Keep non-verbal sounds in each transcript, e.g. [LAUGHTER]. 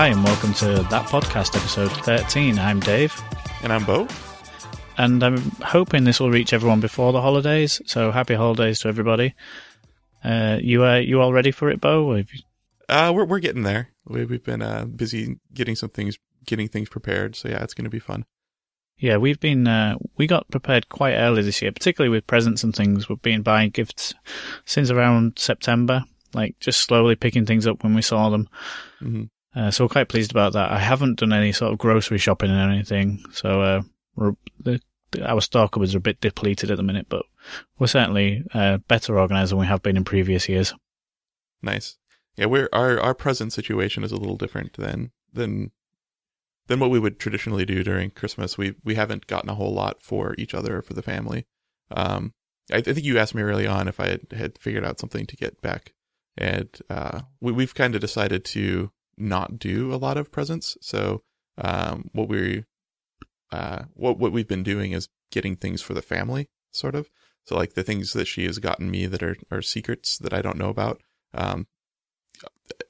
Hi, and welcome to That Podcast, episode 13. I'm Dave. And I'm Beau. And I'm hoping this will reach everyone before the holidays. So happy holidays to everybody. Uh, you uh, you all ready for it, Beau? You... Uh, we're we're getting there. We, we've been uh, busy getting some things, getting things prepared. So yeah, it's going to be fun. Yeah, we've been uh, we got prepared quite early this year, particularly with presents and things. We've been buying gifts since around September, like just slowly picking things up when we saw them. Mm-hmm. Uh, so we're quite pleased about that. I haven't done any sort of grocery shopping or anything, so uh, the, our cupboards are a bit depleted at the minute, but we're certainly uh, better organised than we have been in previous years. Nice. Yeah, we're our our present situation is a little different than than than what we would traditionally do during Christmas. We we haven't gotten a whole lot for each other or for the family. Um, I, I, think you asked me early on if I had, had figured out something to get back, and uh, we, we've kind of decided to not do a lot of presents. So um, what we uh, what what we've been doing is getting things for the family, sort of. So like the things that she has gotten me that are are secrets that I don't know about. Um,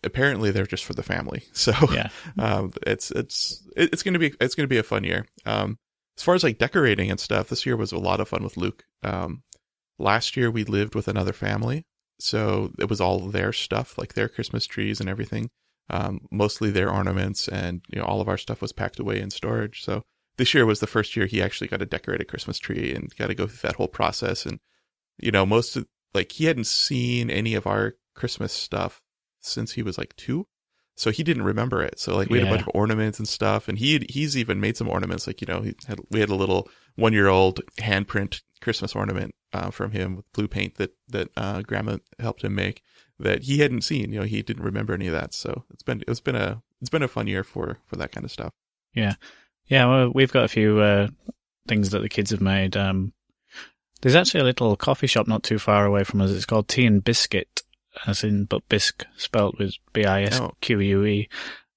apparently they're just for the family. [LAUGHS] So yeah, um, it's it's it's gonna be it's gonna be a fun year. Um, as far as like decorating and stuff, this year was a lot of fun with Luke. Um, last year we lived with another family, so it was all their stuff, like their Christmas trees and everything um, mostly their ornaments, and you know all of our stuff was packed away in storage. So this year was the first year he actually got to decorate a Christmas tree and got to go through that whole process. And you know, most of like he hadn't seen any of our Christmas stuff since he was like two, so he didn't remember it. So like we yeah. had a bunch of ornaments and stuff, and he he's even made some ornaments. Like you know, he had we had a little one year old handprint Christmas ornament uh, from him with blue paint that that uh, Grandma helped him make that he hadn't seen. You know, he didn't remember any of that. So it's been it's been a it's been a fun year for for that kind of stuff. Yeah, yeah. Well, we've got a few uh, things that the kids have made. Um, there's actually a little coffee shop not too far away from us. It's called Tea and Biscuit, as in but bisque spelt with B I S Q U E.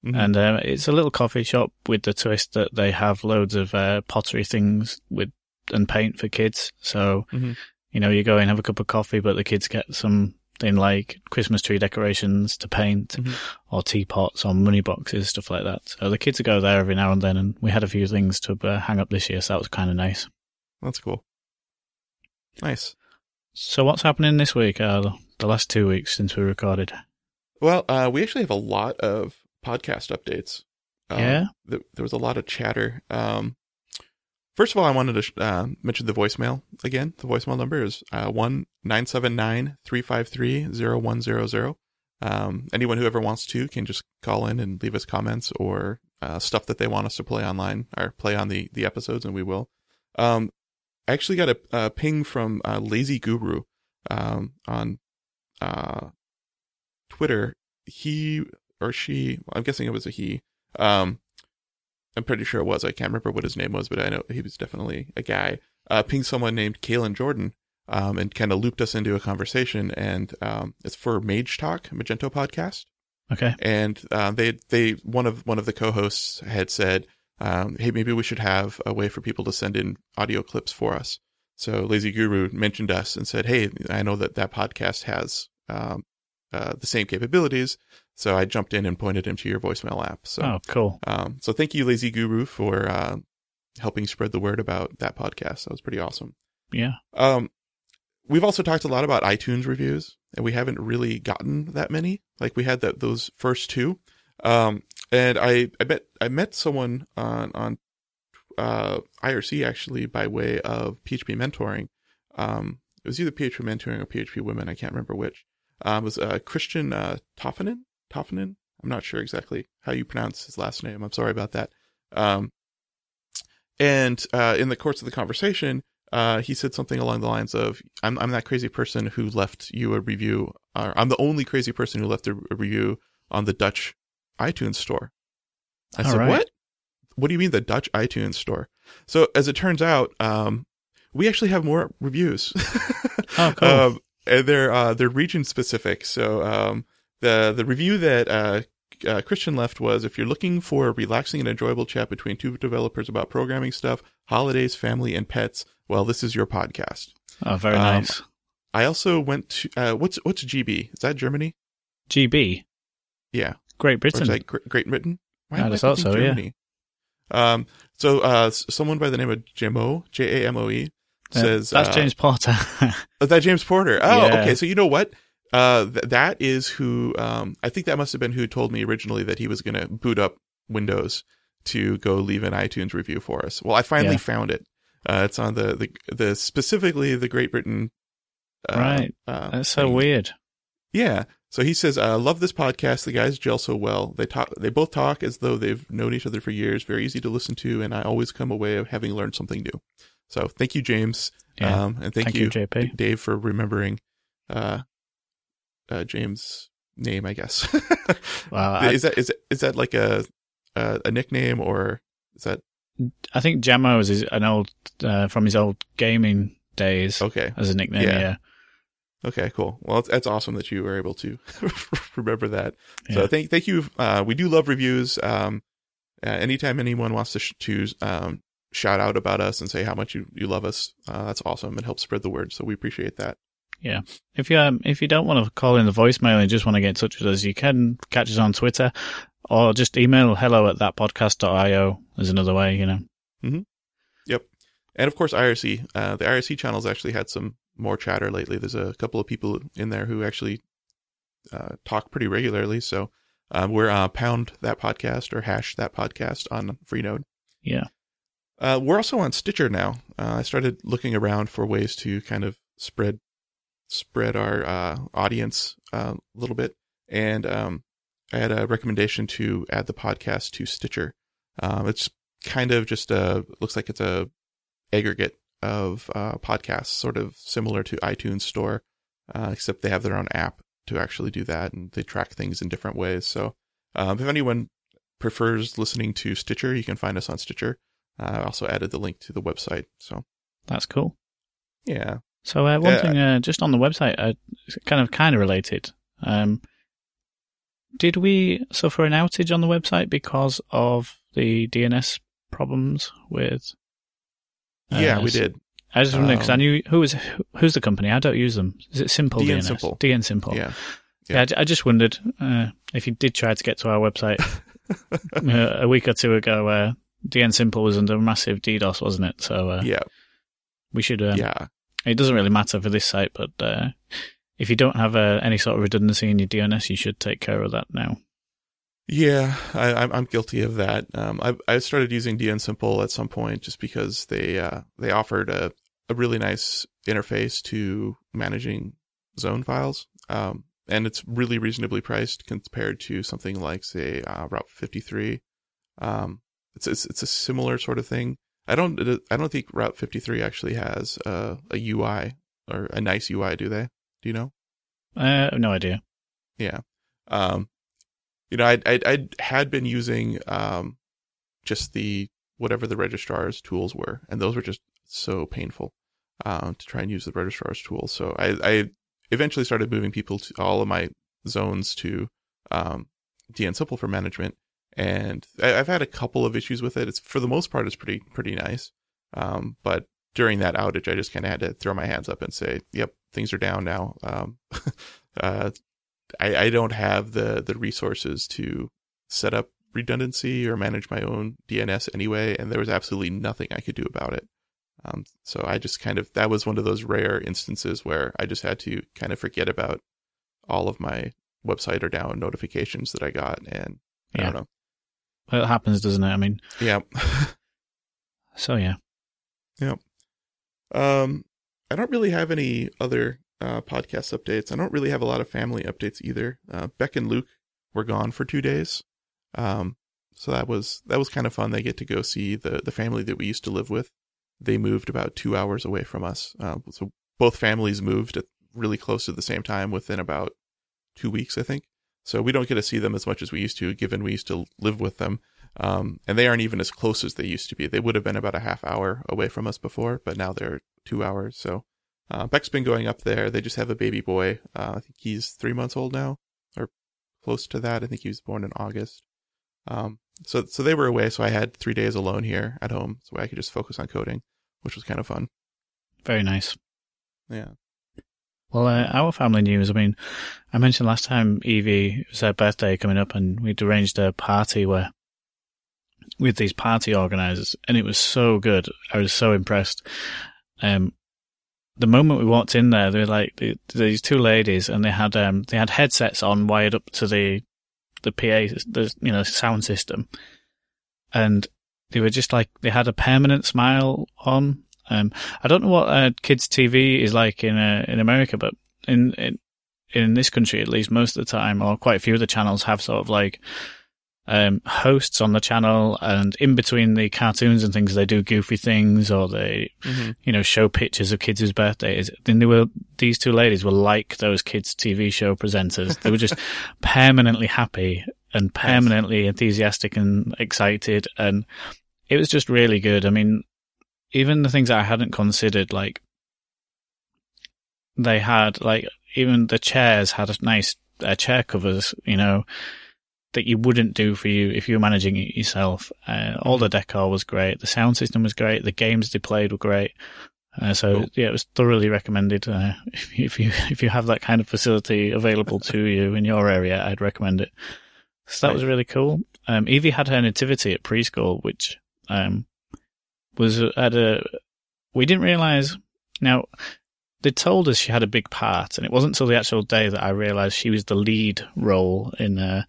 Mm-hmm. And uh, it's a little coffee shop with the twist that they have loads of uh, pottery things with and paint for kids. So, mm-hmm. you know, you go in, have a cup of coffee, but the kids get some in like Christmas tree decorations to paint mm-hmm. or teapots or money boxes, stuff like that. So the kids go there every now and then and we had a few things to uh, hang up this year. So that was kind of nice. That's cool. Nice. So what's happening this week? Uh, the last two weeks since we recorded? Well, uh, we actually have a lot of podcast updates. Um, yeah. Th- there was a lot of chatter. Um, First of all, I wanted to uh, mention the voicemail again. The voicemail number is uh, one nine seven nine three five three zero one zero zero. Um, anyone who ever wants to can just call in and leave us comments or uh, stuff that they want us to play online or play on the the episodes, and we will. Um, I actually got a, a ping from uh, Lazy Guru um, on uh, Twitter. He or she, I'm guessing it was a he. Um, I'm pretty sure it was. I can't remember what his name was, but I know he was definitely a guy. Uh, pinged someone named Kalen Jordan, um, and kind of looped us into a conversation. And um, it's for Mage Talk, Magento podcast. Okay. And uh, they they one of one of the co-hosts had said, um, "Hey, maybe we should have a way for people to send in audio clips for us." So Lazy Guru mentioned us and said, "Hey, I know that that podcast has um, uh, the same capabilities. So I jumped in and pointed him to your voicemail app. So, oh, cool. Um, so thank you, Lazy Guru, for uh, helping spread the word about that podcast. That was pretty awesome. Yeah. Um, we've also talked a lot about iTunes reviews, and we haven't really gotten that many. Like we had that those first two. Um, and I I bet I met someone on on uh, IRC actually by way of PHP mentoring. Um, it was either PHP mentoring or PHP women. I can't remember which. Um, it was uh, Christian uh, Toffinen. Toffinen. I'm not sure exactly how you pronounce his last name. I'm sorry about that. Um, and uh, in the course of the conversation, uh, he said something along the lines of, "I'm I'm that crazy person who left you a review. Or I'm the only crazy person who left a, a review on the Dutch iTunes store." I All said, right. "What? What do you mean the Dutch iTunes store?" So as it turns out, um, we actually have more reviews. [LAUGHS] oh, cool. Um, and they're uh, they're region specific. So um, the the review that uh, uh, Christian left was if you're looking for a relaxing and enjoyable chat between two developers about programming stuff, holidays, family, and pets, well, this is your podcast. Oh, very um, nice. I also went to uh, what's what's GB? Is that Germany? GB. Yeah. Great Britain. Or Great Britain? Why I thought so, yeah. Germany? Um, so uh, someone by the name of Jamo, J A M O E, says that's uh, James Porter. [LAUGHS] Is that James Porter? Oh, Yeah. okay. So you know what? Uh, th- that is who. Um, I think that must have been who told me originally that he was going to boot up Windows to go leave an iTunes review for us. Well, I finally Yeah. found it. Uh, it's on the, the the specifically the Great Britain. Uh, Right. Uh, that's so thing. weird. Yeah. So he says, "I love this podcast. The guys gel so well. They talk. They both talk as though they've known each other for years. Very easy to listen to, and I always come away of having learned something new. So thank you, James. Yeah. Um, and thank, Thank you, you, JP. Dave, for remembering uh, uh, James' name. I guess [LAUGHS] Well, I, is that is is that like a a, a nickname or is that I think Jamo is his- an old uh, from his old gaming days okay? as a nickname. Yeah. Yeah. Okay, cool. Well, that's awesome that you were able to [LAUGHS] remember that. Yeah. So thank thank you. Uh, we do love reviews. Um, uh, anytime anyone wants to sh- to um, shout out about us and say how much you, you love us, uh, that's awesome. It helps spread the word. So we appreciate that. If you um, if you don't want to call in the voicemail and just want to get in touch with us, you can catch us on Twitter or just email hello at thatpodcast.io. There's another way, you know. Hmm. Yep. And of course, IRC. Uh, the IRC channel's actually had some more chatter lately. There's a couple of people in there who actually uh, talk pretty regularly. So um, we're uh, pound that podcast or hash that podcast on Freenode. Yeah. Uh, we're also on Stitcher now. Uh, I started looking around for ways to kind of spread spread our uh, audience uh, a little bit, and um, I had a recommendation to add the podcast to Stitcher. Um, it's kind of just a looks like it's a aggregate of uh, podcasts, sort of similar to iTunes Store, uh, except they have their own app to actually do that, and they track things in different ways. So, um, if anyone prefers listening to Stitcher, you can find us on Stitcher. Uh, I also added the link to the website. So, That's cool. yeah, So uh, one Yeah. thing, uh, just on the website, uh, kind of kind of related. Um, did we suffer an outage on the website because of the DNS problems with? uh, yeah, we did. I just wondering because I Um, knew who was who- who's the company. I don't use them. Is it Simple DN DNS? Simple. DNSimple. Yeah, Yeah, I j- I, just wondered uh, if you did try to get to our website [LAUGHS] uh, a week or two ago. Uh, DNSimple was under massive DDoS, wasn't it? So uh, yeah, we should. Um, yeah. It doesn't really matter for this site, but uh, if you don't have uh, any sort of redundancy in your DNS, you should take care of that now. Yeah, I, I'm I'm guilty of that. Um, I I started using DNSimple at some point just because they uh they offered a a really nice interface to managing zone files. Um, and it's really reasonably priced compared to something like say uh, Route 53. Um, it's, it's it's a similar sort of thing. I don't I don't think Route 53 actually has a, a UI or a nice UI. Do they? Do you know? Uh, no idea. Yeah. Um, you know, I I I had been using um just the whatever the registrar's tools were, and those were just so painful um to try and use the registrar's tools. So I I eventually started moving people to all of my zones to um DNSimple for management, and I, I've had a couple of issues with it. It's for the most part, it's pretty pretty nice. Um, but during that outage, I just kind of had to throw my hands up and say, "Yep, things are down now." Um, [LAUGHS] uh, I, I don't have the the resources to set up redundancy or manage my own DNS anyway, and there was absolutely nothing I could do about it. Um, so I just kind of that was one of those rare instances where I just had to kind of forget about all of my website or down notifications that I got, and I don't know. It happens, doesn't it? I mean, Yeah. [LAUGHS] so yeah. Yeah. Um, I don't really have any other uh, podcast updates. I don't really have a lot of family updates either. Uh, Beck and Luke were gone for two days, um, so that was that was kind of fun. They get to go see the the family that we used to live with. They moved about two hours away from us, uh, so both families moved at really close to the same time within about two weeks, I think. So we don't get to see them as much as we used to, given we used to live with them. Um, and they aren't even as close as they used to be. They would have been about a half hour away from us before, but now they're two hours. So uh, Beck's been going up there. They just have a baby boy. Uh, I think he's three months old now, or close to that. I think he was born in August. Um, so so they were away. So I had three days alone here at home, so I could just focus on coding, which was kind of fun. Very nice. Yeah. Well, uh, our family news. I mean, I mentioned last time Evie it was her birthday coming up, and we'd arranged a party where with these party organizers, and it was so good. I was so impressed. Um, the moment we walked in there, they were like the, these two ladies, and they had um, they had headsets on wired up to the the PA, the you know sound system, and they were just like they had a permanent smile on. Um, I don't know what uh, kids' TV is like in uh, in America, but in, in in this country, at least, most of the time, or quite a few of the channels have sort of like um, hosts on the channel, and in between the cartoons and things, they do goofy things, or they, hmm you know, show pictures of kids' whose birthdays. Then they were these two ladies were like those kids' TV show presenters. They were just [LAUGHS] permanently happy and permanently enthusiastic and excited, and it was just really good. I mean, even the things I hadn't considered, like they had like even the chairs had a nice uh, chair covers, you know, that you wouldn't do for you if you were managing it yourself. Uh, all the decor was great. The sound system was great. The games they played were great. Uh, so Cool. yeah, it was thoroughly recommended. Uh, [LAUGHS] if, you- if you if you have that kind of facility available to [LAUGHS] you in your area, I'd recommend it. So that was really cool. Um, Evie had her nativity at preschool, which um, was at a. We didn't realize. Now, they told us she had a big part, and it wasn't until the actual day that I realized she was the lead role in uh,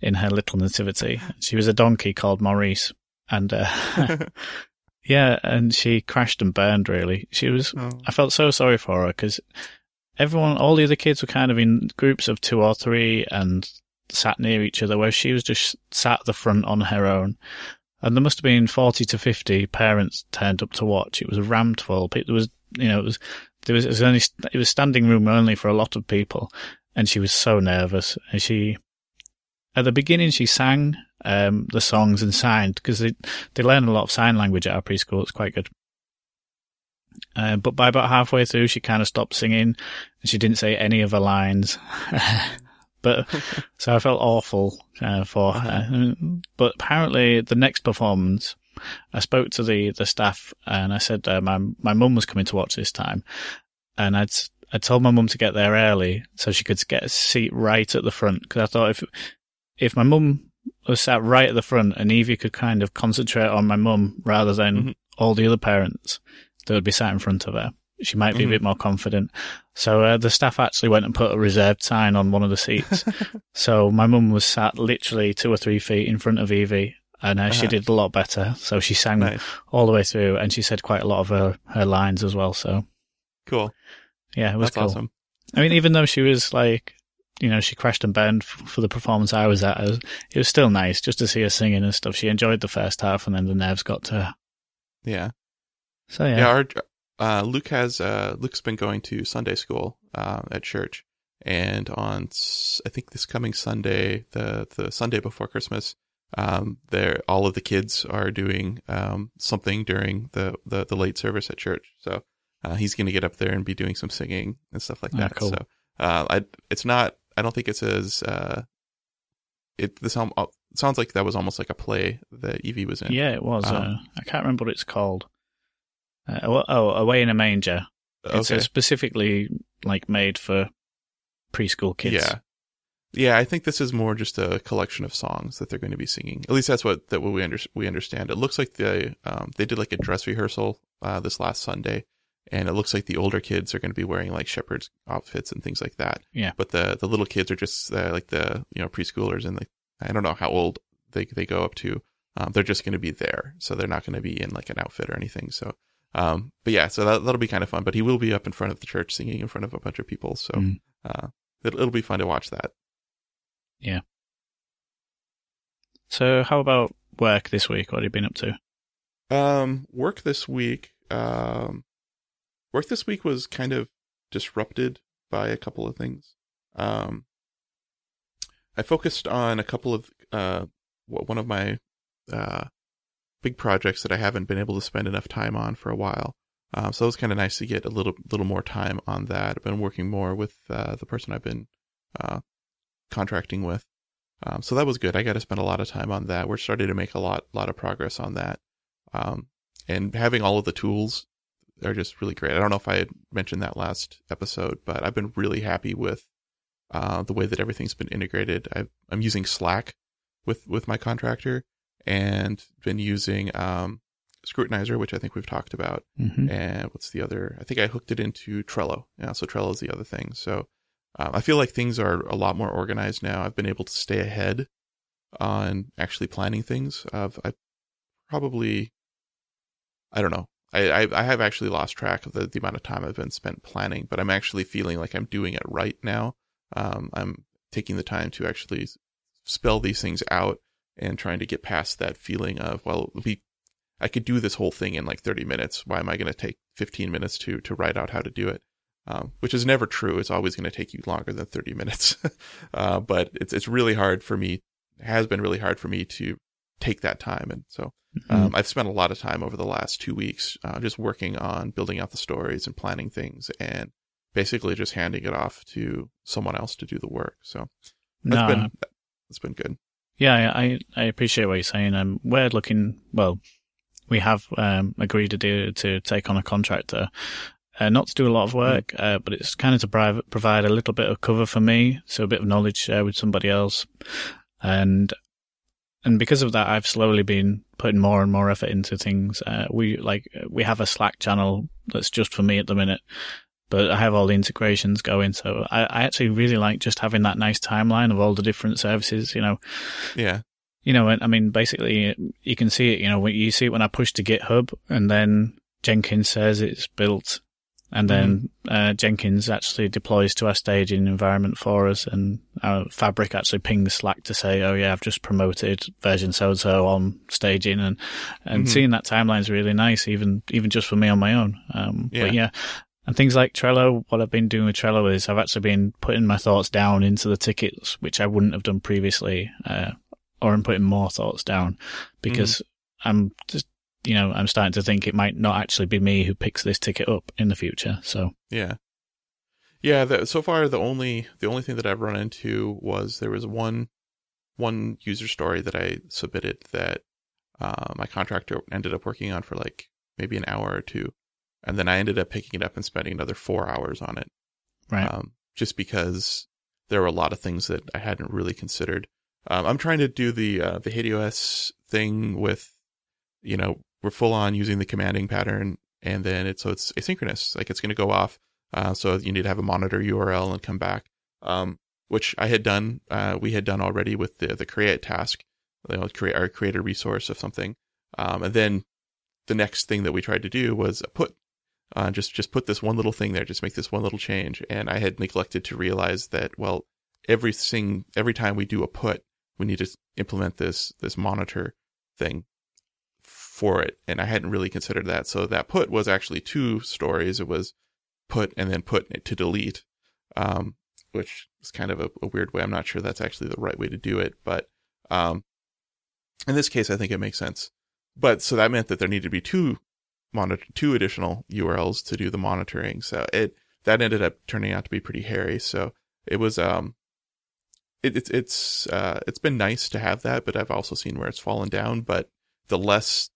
in her little nativity. [LAUGHS] She was a donkey called Maurice, and uh, [LAUGHS] yeah, and she crashed and burned. Really, she was. Oh. I felt so sorry for her because everyone, all the other kids were kind of in groups of two or three and sat near each other, where she was just sat at the front on her own. And there must have been 40 to 50 parents turned up to watch. It was rammed full. There was, you know, it was, there was, it was only, it was standing room only for a lot of people. And she was so nervous. And she, at the beginning, she sang, um, the songs and signed because they, they learn a lot of sign language at our preschool. It's quite good. Uh, but by about halfway through, she kind of stopped singing and she didn't say any of her lines. [LAUGHS] but [LAUGHS] so I felt awful uh, for her. But apparently, the next performance, I spoke to the, the staff and I said uh, my my mum was coming to watch this time, and I'd I told my mum to get there early so she could get a seat right at the front because I thought if if my mum was sat right at the front and Evie could kind of concentrate on my mum rather than Mhm. all the other parents that would be sat in front of her, she might be Mhm. a bit more confident. So uh, the staff actually went and put a reserved sign on one of the seats. [LAUGHS] so my mum was sat literally two or three feet in front of Evie. And uh, she Uh-huh. did a lot better. So she sang nice. all the way through and she said quite a lot of her, her lines as well. So Cool. yeah, it was That's cool. awesome. I mean, even though she was like, you know, she crashed and burned f- for the performance I was at, it was, it was still nice just to see her singing and stuff. She enjoyed the first half and then the nerves got to her. Yeah. So Yeah. yeah. our, uh, Luke has, uh, Luke's been going to Sunday school, uh, at church. And on, I think this coming Sunday, the, the Sunday before Christmas, um, there, all of the kids are doing, um, something during the, the, the late service at church. So, uh, he's going to get up there and be doing some singing and stuff like Ah, that. cool. So, uh, I, it's not, I don't think it's as, uh, it, this al- uh, sounds like that was almost like a play that Evie was in. yeah, it was. Um, uh, I can't remember what it's called. Uh, oh, oh, Away in a Manger. It's Okay. specifically like made for preschool kids. Yeah. Yeah, I think this is more just a collection of songs that they're going to be singing. At least that's what that what we under, we understand. It looks like they um they did like a dress rehearsal uh this last Sunday, and it looks like the older kids are going to be wearing like shepherds outfits and things like that. Yeah. But the the little kids are just uh, like the you know preschoolers and the I don't know how old they they go up to. Um, they're just going to be there, so they're not going to be in like an outfit or anything. So, um, but yeah, so that that'll be kind of fun. But he will be up in front of the church singing in front of a bunch of people. So, Mm. uh, it'll, it'll be fun to watch that. Yeah. So how about work this week? What have you been up to? Um, work this week. Um, work this week was kind of disrupted by a couple of things. Um, I focused on a couple of uh, one of my uh, big projects that I haven't been able to spend enough time on for a while. Um, so it was kind of nice to get a little little more time on that. I've been working more with uh, the person I've been uh, contracting with. Um, so that was good. I got to spend a lot of time on that. We're starting to make a lot lot of progress on that. Um, and having all of the tools are just really great. I don't know if I had mentioned that last episode, but I've been really happy with uh, the way that everything's been integrated. I've, I'm using Slack with with my contractor, and been using um, Scrutinizer, which I think we've talked about. hmm And what's the other? I think I hooked it into Trello. Yeah, so Trello is the other thing. So um, I feel like things are a lot more organized now. I've been able to stay ahead on actually planning things. I've I probably, I don't know. I, I I have actually lost track of the, the amount of time I've been spent planning, but I'm actually feeling like I'm doing it right now. Um, I'm taking the time to actually spell these things out and trying to get past that feeling of well, we I could do this whole thing in like 30 minutes. Why am I going to take 15 minutes to to write out how to do it? Um, which is never true. It's always going to take you longer than 30 minutes. [LAUGHS] uh, but it's it's really hard for me. Has been really hard for me to take that time, and so um, I've spent a lot of time over the last two weeks uh, just working on building out the stories and planning things, and basically just handing it off to someone else to do the work. So that's no, been that's been good. Yeah, I I appreciate what you're saying. Um, we're looking well. We have um, agreed to do to take on a contractor, uh, not to do a lot of work, uh, but it's kind of to pri- provide a little bit of cover for me, so a bit of knowledge share with somebody else, and and because of that, I've slowly been putting more and more effort into things. Uh, we like we have a Slack channel that's just for me at the minute, but I have all the integrations going. So I, I actually really like just having that nice timeline of all the different services. You know, Yeah, you know, I mean, basically, you can see it. You know, when you see it when I push to GitHub, and then Jenkins says it's built, and then uh, Jenkins actually deploys to our staging environment for us, and our Fabric actually pings Slack to say, "Oh yeah, I've just promoted version so and so on staging," and and Mhm. seeing that timeline is really nice, even even just for me on my own. Um, Yeah. But yeah. And things like Trello, what I've been doing with Trello is I've actually been putting my thoughts down into the tickets, which I wouldn't have done previously. Uh, or I'm putting more thoughts down because I'm just, you know, I'm starting to think it might not actually be me who picks this ticket up in the future. So, Yeah. Yeah, the, so far the only the only thing that I've run into was there was one one user story that I submitted that uh, my contractor ended up working on for like maybe an hour or two, and then I ended up picking it up and spending another four hours on it, right. um, just because there were a lot of things that I hadn't really considered. Um, I'm trying to do the uh, the HATEOAS thing with, you know, we're full on using the commanding pattern, and then it's so it's asynchronous, like it's going to go off. Uh, so you need to have a monitor URL and come back, um, which I had done. Uh, we had done already with the the create task, you know, create or create a resource of something, um, and then the next thing that we tried to do was a put. Uh, just just put this one little thing there, just make this one little change, and I had neglected to realize that well, everything every time we do a put, we need to implement this this monitor thing for it, and I hadn't really considered that. So that put was actually two stories. It was put and then put to delete, um, which is kind of a, a weird way. I'm not sure that's actually the right way to do it, but um, in this case, I think it makes sense. But so that meant that there needed to be two monitor two additional URLs to do the monitoring. So it that ended up turning out to be pretty hairy. So it was um it, it's it's uh it's been nice to have that, but I've also seen where it's fallen down. But the less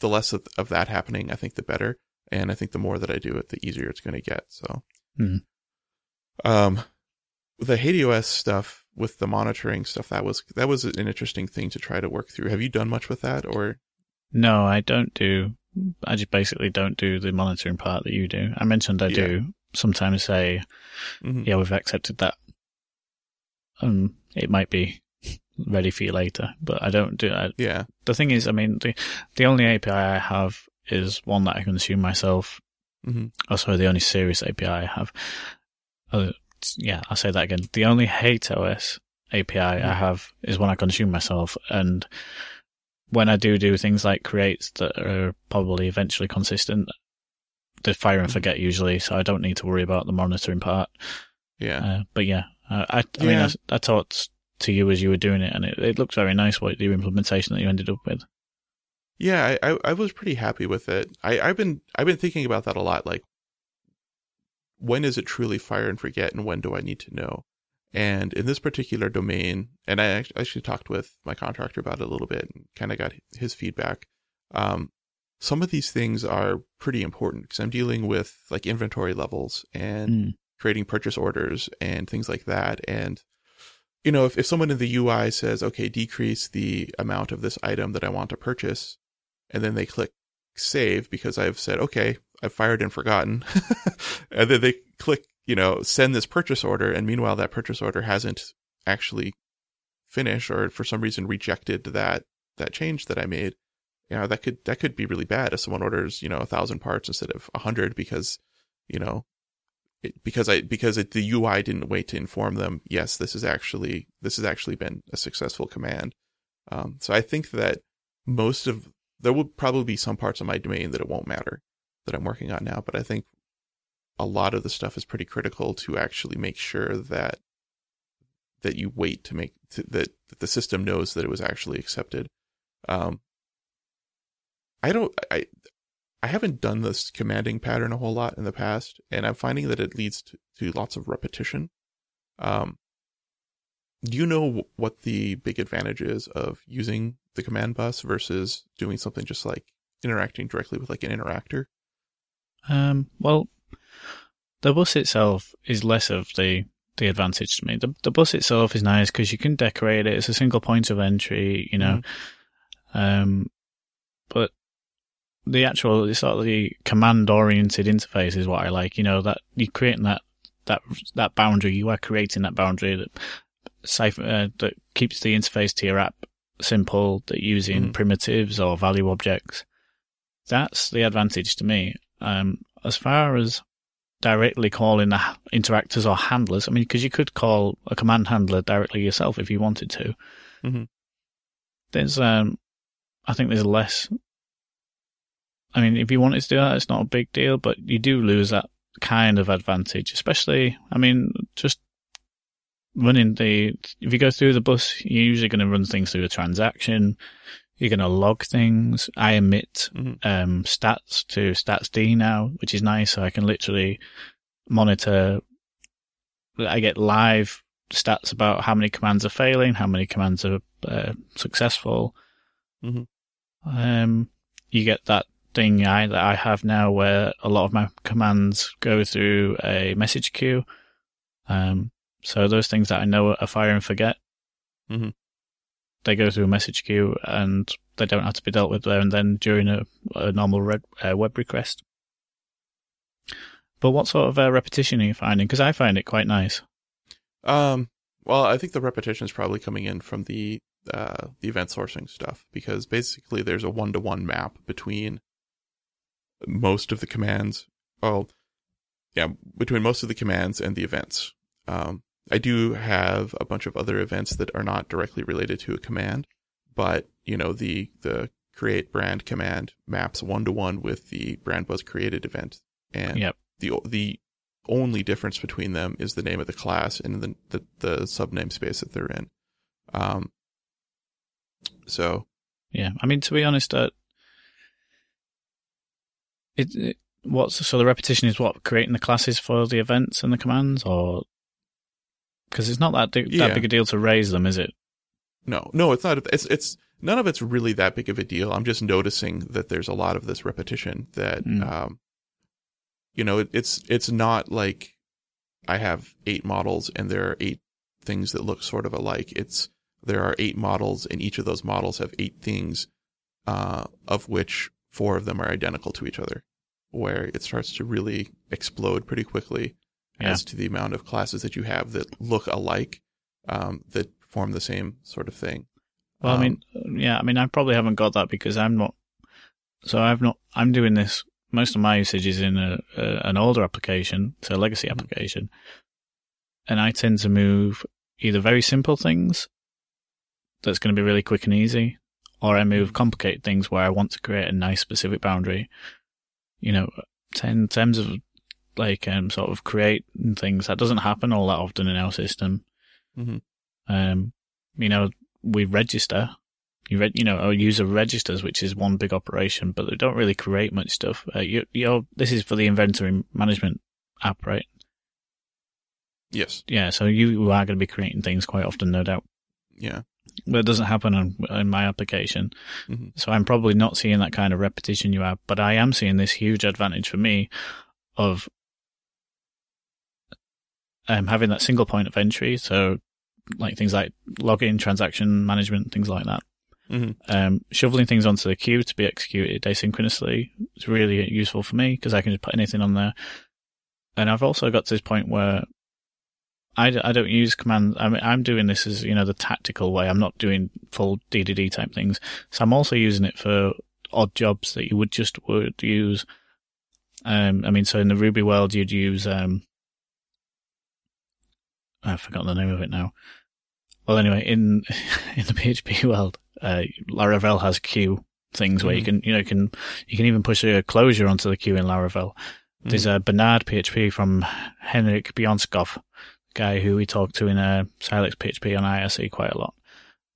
the less of, of that happening, I think the better. And I think the more that I do it, the easier it's going to get. So, Mhm. um, the HATEOAS stuff with the monitoring stuff that was that was an interesting thing to try to work through. Have you done much with that, or No, I don't do. I just basically don't do the monitoring part that you do. I mentioned I Yeah. do sometimes say, Mhm. "Yeah, we've accepted that." Um, it might be ready for you later, but I don't do. that. yeah, the thing is, I mean, the the only API I have is one that I consume myself. hmm Oh, sorry, the only serious API I have. Uh, yeah, I'll say that again. The only HATEOAS API I Mhm. have is one I consume myself, and when I do do things like creates that are probably eventually consistent, they fire and Mhm. forget usually, so I don't need to worry about the monitoring part. yeah, Uh, but yeah, I, I mean, I, I talked to you as you were doing it, and it, it looks very nice what the implementation that you ended up with. yeah. I, I I was pretty happy with it. I I've been I've been thinking about that a lot. Like, when is it truly fire and forget, and when do I need to know? And in this particular domain, and I actually talked with my contractor about it a little bit and kind of got his feedback. Um, some of these things are pretty important because I'm dealing with like inventory levels and Mm. creating purchase orders and things like that. And you know, if, if someone in the UI says, okay, decrease the amount of this item that I want to purchase, and then they click save because I've said, okay, I've fired and forgotten. [LAUGHS] and then they click, you know, send this purchase order. And meanwhile, that purchase order hasn't actually finished or for some reason rejected that, that change that I made. You know, that could, that could be really bad if someone orders, you know, a thousand parts instead of a hundred because, you know, it, because I because it, the UI didn't wait to inform them. Yes, this is actually this has actually been a successful command. Um, so I think that most of there will probably be some parts of my domain that it won't matter that I'm working on now, but I think a lot of the stuff is pretty critical to actually make sure that that you wait to make to, that, that the system knows that it was actually accepted. Um, I don't I I haven't done this commanding pattern a whole lot in the past, and I'm finding that it leads to, to lots of repetition. Um, do you know what the big advantage is of using the command bus versus doing something just like interacting directly with like an interactor? Um, well, the bus itself is less of the the advantage to me. The the bus itself is nice because you can decorate it. It's a single point of entry, you know. Mm-hmm. Um, but the actual sort of the command oriented interface is what I like. You know that you're creating that that that boundary. You are creating that boundary that safe uh, that keeps the interface to your app simple. That using mm primitives or value objects. That's the advantage to me. Um, as far as directly calling the interactors or handlers, I mean, because you could call a command handler directly yourself if you wanted to. Mm-hmm. There's, um, I think there's less I mean, if you wanted to do that, it's not a big deal, but you do lose that kind of advantage, especially, I mean, just running the, if you go through the bus, you're usually going to run things through a transaction. You're going to log things. I emit mm-hmm. um, stats to StatsD now, which is nice. So I can literally monitor. I get live stats about how many commands are failing, how many commands are uh, successful. Mm-hmm. Um, you get that thing I, that I have now where a lot of my commands go through a message queue. Um, so those things that I know are fire and forget, mm-hmm. They go through a message queue and they don't have to be dealt with there and then during a, a normal red, uh, web request. But what sort of uh, repetition are you finding? Because I find it quite nice. Um, well, I think the repetition is probably coming in from the uh, the event sourcing stuff because basically there's a one to one map between most of the commands. Oh, yeah, between most of the commands and the events. Um, I do have a bunch of other events that are not directly related to a command, but you know the the create brand command maps one to one with the brand was created event, and yep. the the only difference between them is the name of the class and the the, the subname space that they're in. Um. So. Yeah, I mean to be honest, uh, it, it, what's so the repetition is what creating the classes for the events and the commands, or because it's not that that yeah. big a deal to raise them, is it? No, no, it's not. It's it's none of it's really that big of a deal. I'm just noticing that there's a lot of this repetition that, mm. um, you know, it, it's it's not like I have eight models and there are eight things that look sort of alike. It's there are eight models and each of those models have eight things, uh, of which four of them are identical to each other, where it starts to really explode pretty quickly yeah. as to the amount of classes that you have that look alike, um, that perform the same sort of thing. Well, um, I mean, yeah, I mean, I probably haven't got that because I'm not. So I've not. I'm doing this. Most of my usage is in a, a an older application, so a legacy mm-hmm. application, and I tend to move either very simple things that's going to be really quick and easy, or I move complicated things where I want to create a nice specific boundary. You know, in terms of like um, sort of creating things that doesn't happen all that often in our system. Mm-hmm. Um, you know, we register. You you know, our user registers, which is one big operation, but they don't really create much stuff. Uh, you, you're, this is for the inventory management app, right? Yes. Yeah. So you are going to be creating things quite often, no doubt. Yeah but it doesn't happen on, in my application. Mm-hmm. So I'm probably not seeing that kind of repetition you have, but I am seeing this huge advantage for me of um, having that single point of entry. So like things like login, transaction management, things like that. hmm Um, shoveling things onto the queue to be executed asynchronously is really useful for me because I can just put anything on there. And I've also got to this point where I, d- I don't use commands. I mean, I'm doing this as, you know, the tactical way. I'm not doing full DDD type things. So I'm also using it for odd jobs that you would just would use. Um, I mean, so in the Ruby world, you'd use, um, I've forgotten the name of it now. Well, anyway, in, [LAUGHS] in the PHP world, uh, Laravel has queue things where you Mhm. can, you know, you can, you can even push a closure onto the queue in Laravel. There's a Bernard PHP from Henrik Bjornskov, guy who we talked to in uh, Silex PHP on IRC quite a lot.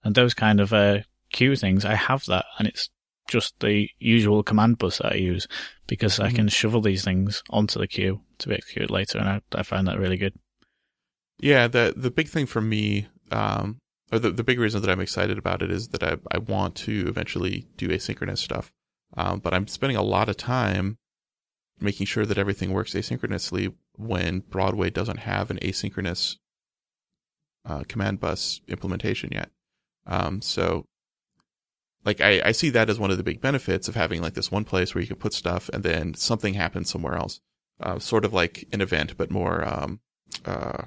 And those kind of uh, queue things, I have that, and it's just the usual command bus that I use because I Mhm. can shovel these things onto the queue to be executed later, and I, I find that really good. Yeah, the the big thing for me, um, or the the big reason that I'm excited about it is that I I want to eventually do asynchronous stuff, um, but I'm spending a lot of time making sure that everything works asynchronously when Broadway doesn't have an asynchronous uh, command bus implementation yet. Um, so, like I, I see that as one of the big benefits of having like this one place where you can put stuff and then something happens somewhere else, uh, sort of like an event, but more um, uh,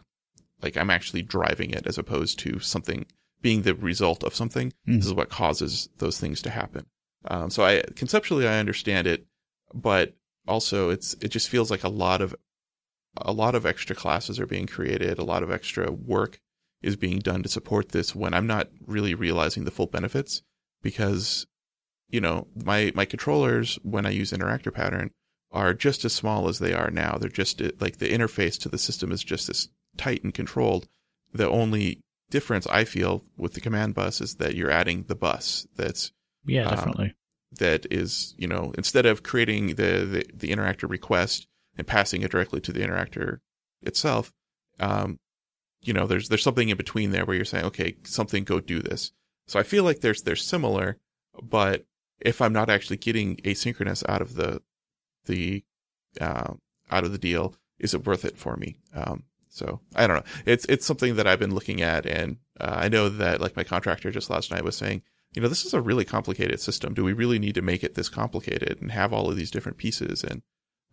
like I'm actually driving it as opposed to something being the result of something. Mm. This is what causes those things to happen. Um, so I conceptually I understand it, but also it's it just feels like a lot of a lot of extra classes are being created, a lot of extra work is being done to support this when I'm not really realizing the full benefits because you know my my controllers when I use interactor pattern are just as small as they are now. They're just like the interface to the system is just as tight and controlled. The only difference I feel with the command bus is that you're adding the bus that's Yeah, Um, definitely. that is, you know, instead of creating the, the, the interactor request and passing it directly to the interactor itself, um, you know, there's, there's something in between there where you're saying, okay, something go do this. So I feel like there's, they're similar, but if I'm not actually getting asynchronous out of the, the, uh, out of the deal, is it worth it for me? Um, so I don't know. It's, it's something that I've been looking at. And, uh, I know that like my contractor just last night was saying, you know, this is a really complicated system. Do we really need to make it this complicated and have all of these different pieces? And,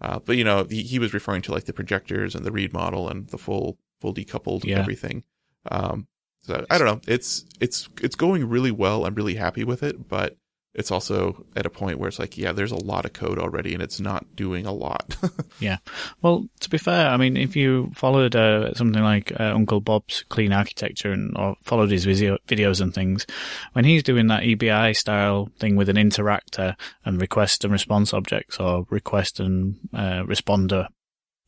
uh, but you know, he, he was referring to like the projectors and the read model and the full, full decoupled Yeah. everything. Um, so I don't know. It's, it's, it's going really well. I'm really happy with it, but it's also at a point where it's like, yeah, there's a lot of code already and it's not doing a lot. [LAUGHS] Yeah. Well, to be fair, I mean, if you followed uh, something like uh, Uncle Bob's Clean Architecture and or followed his video, videos and things, when he's doing that EBI style thing with an interactor and request and response objects or request and uh, responder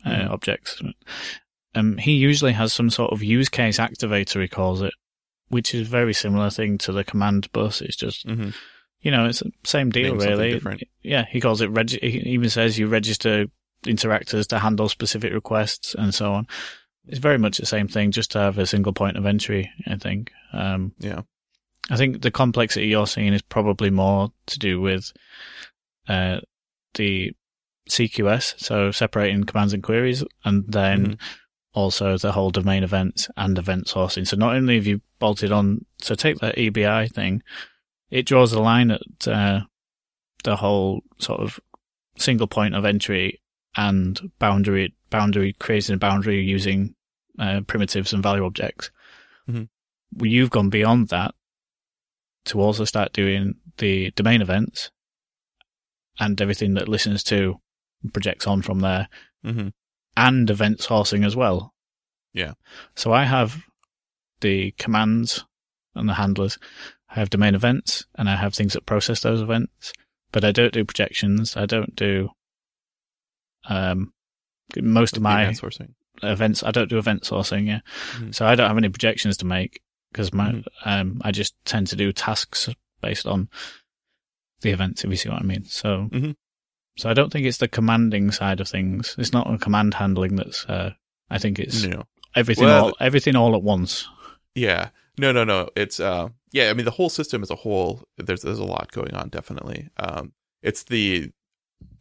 uh, Mhm. objects, um, he usually has some sort of use case activator, he calls it, which is a very similar thing to the command bus. It's just mm-hmm. You know, it's the same deal, really. Yeah, he calls it. Reg- he even says you register interactors to handle specific requests and so on. It's very much the same thing, just to have a single point of entry. I think. Um, Yeah. I think the complexity you're seeing is probably more to do with uh, the CQS, so separating commands and queries, and then Mhm. also the whole domain events and event sourcing. So not only have you bolted on, so take that EBI thing, it draws a line at uh, the whole sort of single point of entry and boundary boundary creating a boundary using uh, primitives and value objects. Mhm. Well, you've gone beyond that to also start doing the domain events and everything that listens to projects on from there Mm-hmm. and event sourcing as well. Yeah. So I have the commands and the handlers. I have domain events and I have things that process those events, but I don't do projections. I don't do, um, most of my sourcing. events. I don't do event sourcing. Yeah. Mhm. So I don't have any projections to make because my, Mhm. um, I just tend to do tasks based on the events, if you see what I mean. So, Mhm. so I don't think it's the commanding side of things. It's not a command handling that's, uh, I think it's No. everything Well, all, everything all at once. Yeah. No, no, no. It's uh yeah, I mean the whole system as a whole, there's there's a lot going on, definitely. Um it's the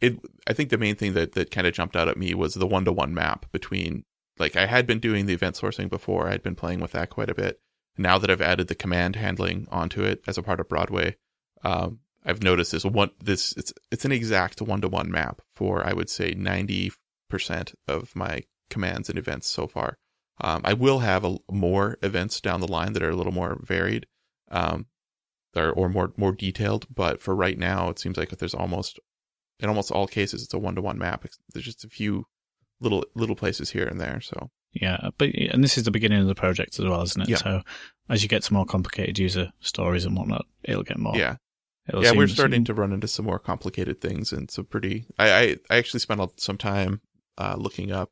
it I think the main thing that, that kind of jumped out at me was the one to one map between like I had been doing the event sourcing before, I had been playing with that quite a bit, now that I've added the command handling onto it as a part of Broadway, um, I've noticed this one. This it's it's an exact one to one map for I would say ninety percent of my commands and events so far. Um, I will have a, more events down the line that are a little more varied, um, or, or more more detailed. But for right now, it seems like there's almost in almost all cases it's a one to one map. There's just a few little little places here and there. So yeah, but and this is the beginning of the project as well, isn't it? Yeah. So as you get to more complicated user stories and whatnot, it'll get more. yeah, It'll yeah, we're starting seem- to run into some more complicated things and some pretty. I I, I actually spent some time uh, looking up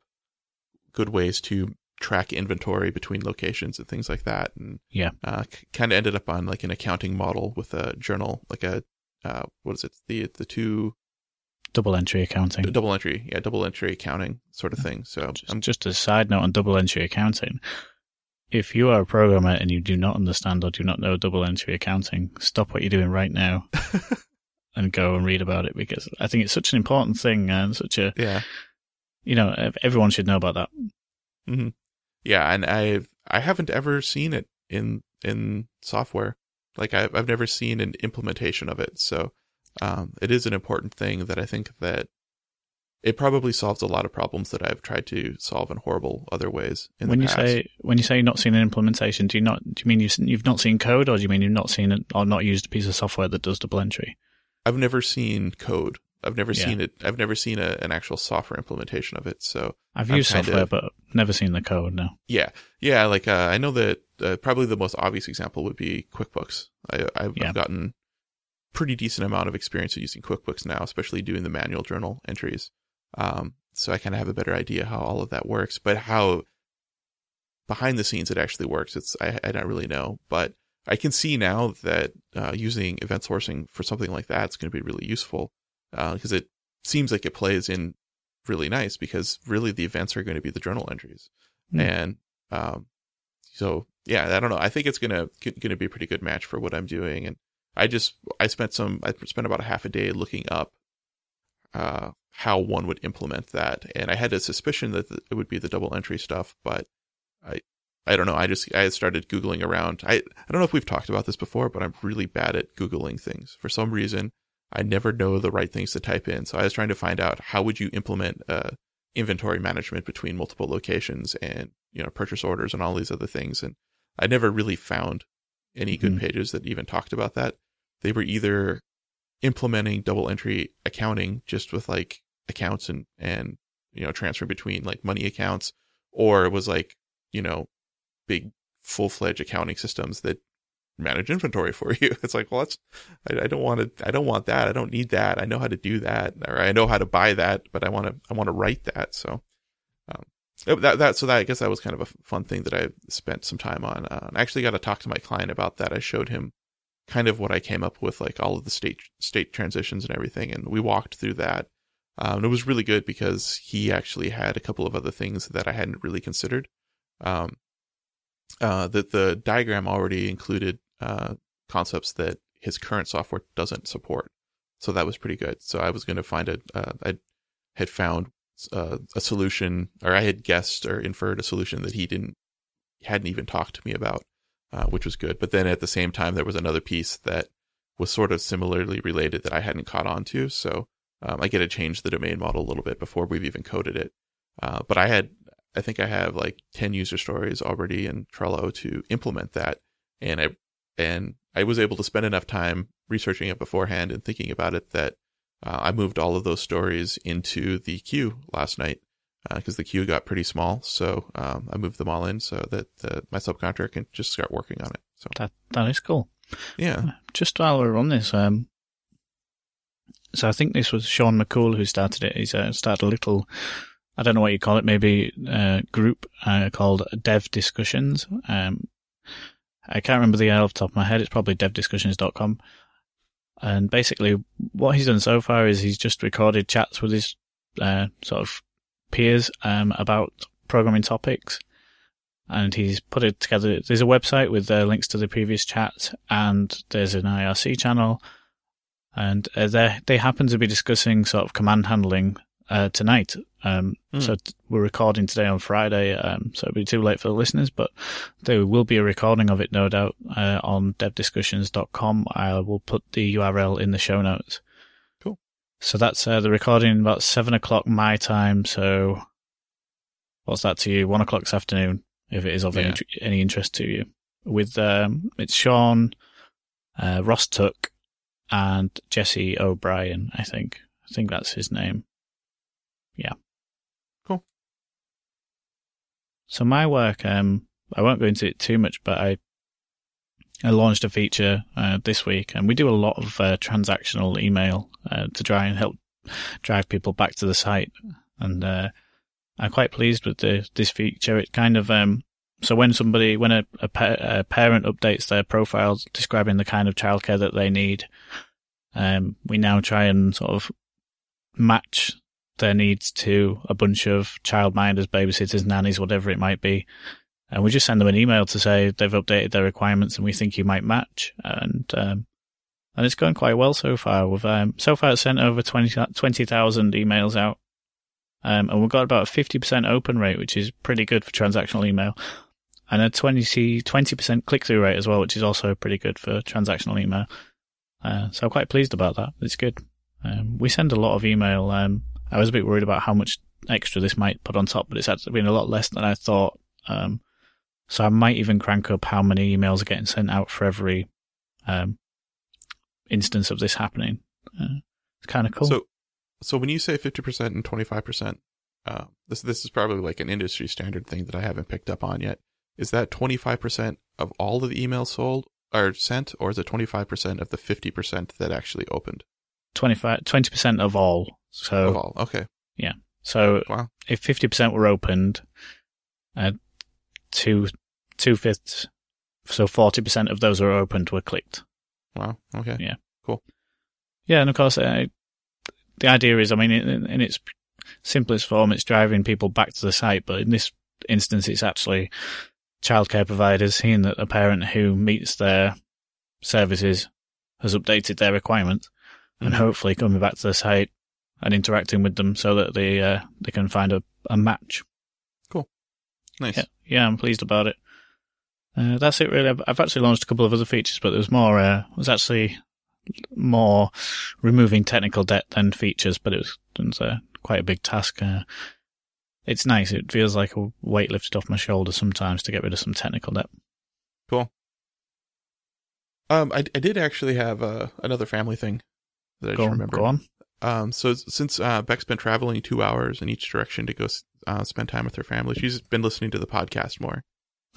good ways to track inventory between locations and things like that, and Yeah. uh, c- kind of ended up on like an accounting model with a journal, like a uh, what is it? The the two double entry accounting. double entry, yeah, double entry accounting sort of thing. So Just, I'm just a side note on double entry accounting. If you are a programmer and you do not understand or do not know double entry accounting, stop what you're doing right now [LAUGHS] and go and read about it because I think it's such an important thing and such a, yeah. you know, everyone should know about that. hmm Yeah, and I've I haven't ever seen it in in software. Like I've I've never seen an implementation of it. So um, it is an important thing that I think that it probably solves a lot of problems that I've tried to solve in horrible other ways. In when the you past. say when you say you've not seen an implementation, do you not do you mean you've, you've not seen code, or do you mean you've not seen it or not used a piece of software that does double entry? I've never seen code. I've never Yeah. seen it. I've never seen a, an actual software implementation of it. So I've I'm used software, of- but never seen the code. No. Yeah, yeah. Like uh, I know that uh, probably the most obvious example would be QuickBooks. I, I've, Yeah. I've gotten pretty decent amount of experience using QuickBooks now, especially doing the manual journal entries. Um, so I kind of have a better idea how all of that works, but how behind the scenes it actually works, it's I, I don't really know. But I can see now that uh, using event sourcing for something like that is going to be really useful because it seems like it plays in really nice because really the events are going to be the journal entries Hmm. and um, so yeah, I don't know. I think it's gonna gonna be a pretty good match for what I'm doing, and I just I spent some I spent about a half a day looking up uh, how one would implement that, and I had a suspicion that it would be the double entry stuff, but I I don't know. I just I started googling around. I I don't know if we've talked about this before, but I'm really bad at googling things for some reason. I never know the right things to type in, so I was trying to find out how would you implement uh, inventory management between multiple locations and you know purchase orders and all these other things. And i never really found any good Mhm. pages that even talked about that. They were either implementing double entry accounting just with like accounts and and you know transfer between like money accounts or it was like you know big full-fledged accounting systems that manage inventory for you. [LAUGHS] It's like well that's I, I don't want to i don't want that. I don't need that. I know how to do that or i know how to buy that but i want to i want to write that. So um that that so that i guess that was kind of a fun thing that i spent some time on uh, i actually got to talk to my client about that. I showed him kind of what i came up with like all of the state state transitions and everything and we walked through that. Um, and it was really good because he actually had a couple of other things that i hadn't really considered. Um uh that the diagram already included uh concepts that his current software doesn't support. So that was pretty good. So i was going to find a uh, i had found uh, a solution or i had guessed or inferred a solution that he didn't hadn't even talked to me about uh, which was good. But then at the same time there was another piece that was sort of similarly related that i hadn't caught on to. So um, i get to change the domain model a little bit before we've even coded it. Uh, but i had i think i have like 10 user stories already in trello to implement that. And i and I was able to spend enough time researching it beforehand and thinking about it that uh, I moved all of those stories into the queue last night because the queue got pretty small. So um, I moved them all in so that uh, my subcontractor can just start working on it. So That that is cool. yeah, Just while we're on this, um, so I think this was Shawn McCool who started it. He's uh, started a little, I don't know what you call it, maybe a group uh, called Dev Discussions. Um, I can't remember the off the top of my head. It's probably devdiscussions.com. And basically, what he's done so far is he's just recorded chats with his uh, sort of peers um, about programming topics. And he's put it together. There's a website with uh, links to the previous chats, and there's an IRC channel. And uh, they they happen to be discussing sort of command handling uh, tonight Um, Mm. So t- we're recording today on Friday, um, so it'll be too late for the listeners, but there will be a recording of it, no doubt, uh, on devdiscussions.com. I will put the URL in the show notes. Cool. So that's uh, the recording about seven o'clock my time. So what's that to you? One o'clock this afternoon, if it is of any, Yeah. tr- any interest to you. With um, it's Shawn, uh, Ross Tuck, and Jesse O'Brien. I think. I think that's his name. Yeah. Cool. So my work, um, I won't go into it too much, but I I launched a feature uh, this week, and we do a lot of uh, transactional email uh, to try and help drive people back to the site. And uh, I'm quite pleased with the, this feature. It kind of um, so when somebody when a, a, pa- a parent updates their profile describing the kind of childcare that they need, um, we now try and sort of match their needs to a bunch of childminders, babysitters, nannies, whatever it might be. And we just send them an email to say they've updated their requirements and we think you might match. And, um, and it's going quite well so far. We've, um, so far sent over 20 20,000 emails out. Um, and we've got about a 50% open rate, which is pretty good for transactional email. And a 20, 20% click through rate as well, which is also pretty good for transactional email. Uh, so I'm quite pleased about that. It's good. Um, we send a lot of email. I was a bit worried about how much extra this might put on top, but it's actually been a lot less than I thought. Um, so I might even crank up how many emails are getting sent out for every um, instance of this happening. Uh, it's kind of cool. So, so when you say fifty percent and twenty five percent, uh, this this is probably like an industry standard thing that I haven't picked up on yet. Is that twenty five percent of all of the emails sold or sent, or is it twenty five percent of the fifty percent that actually opened 25, 20% of all. So? Okay, yeah so wow, if 50% were opened, uh, two, two fifths, so 40% of those were opened were clicked. wow, okay, Yeah. Cool. Yeah, and of course, uh, the idea is, I mean, in, in its simplest form, it's driving people back to the site, but in this instance, it's actually childcare providers seeing that a parent who meets their services has updated their requirements and Mhm. hopefully coming back to the site and interacting with them so that they uh, they can find a, a match. Cool. Nice. Yeah, yeah, I'm pleased about it. Uh, that's it, really. I've, I've actually launched a couple of other features, but there was more. Uh, was actually more removing technical debt than features, but it was, it was uh, quite a big task. Uh, it's nice. It feels like a weight lifted off my shoulder sometimes to get rid of some technical debt. Cool. Um, I, I did actually have uh, another family thing that I Go, just remembered. go on. Um, so since uh, Beck's been traveling two hours in each direction to go uh, spend time with her family, she's been listening to the podcast more.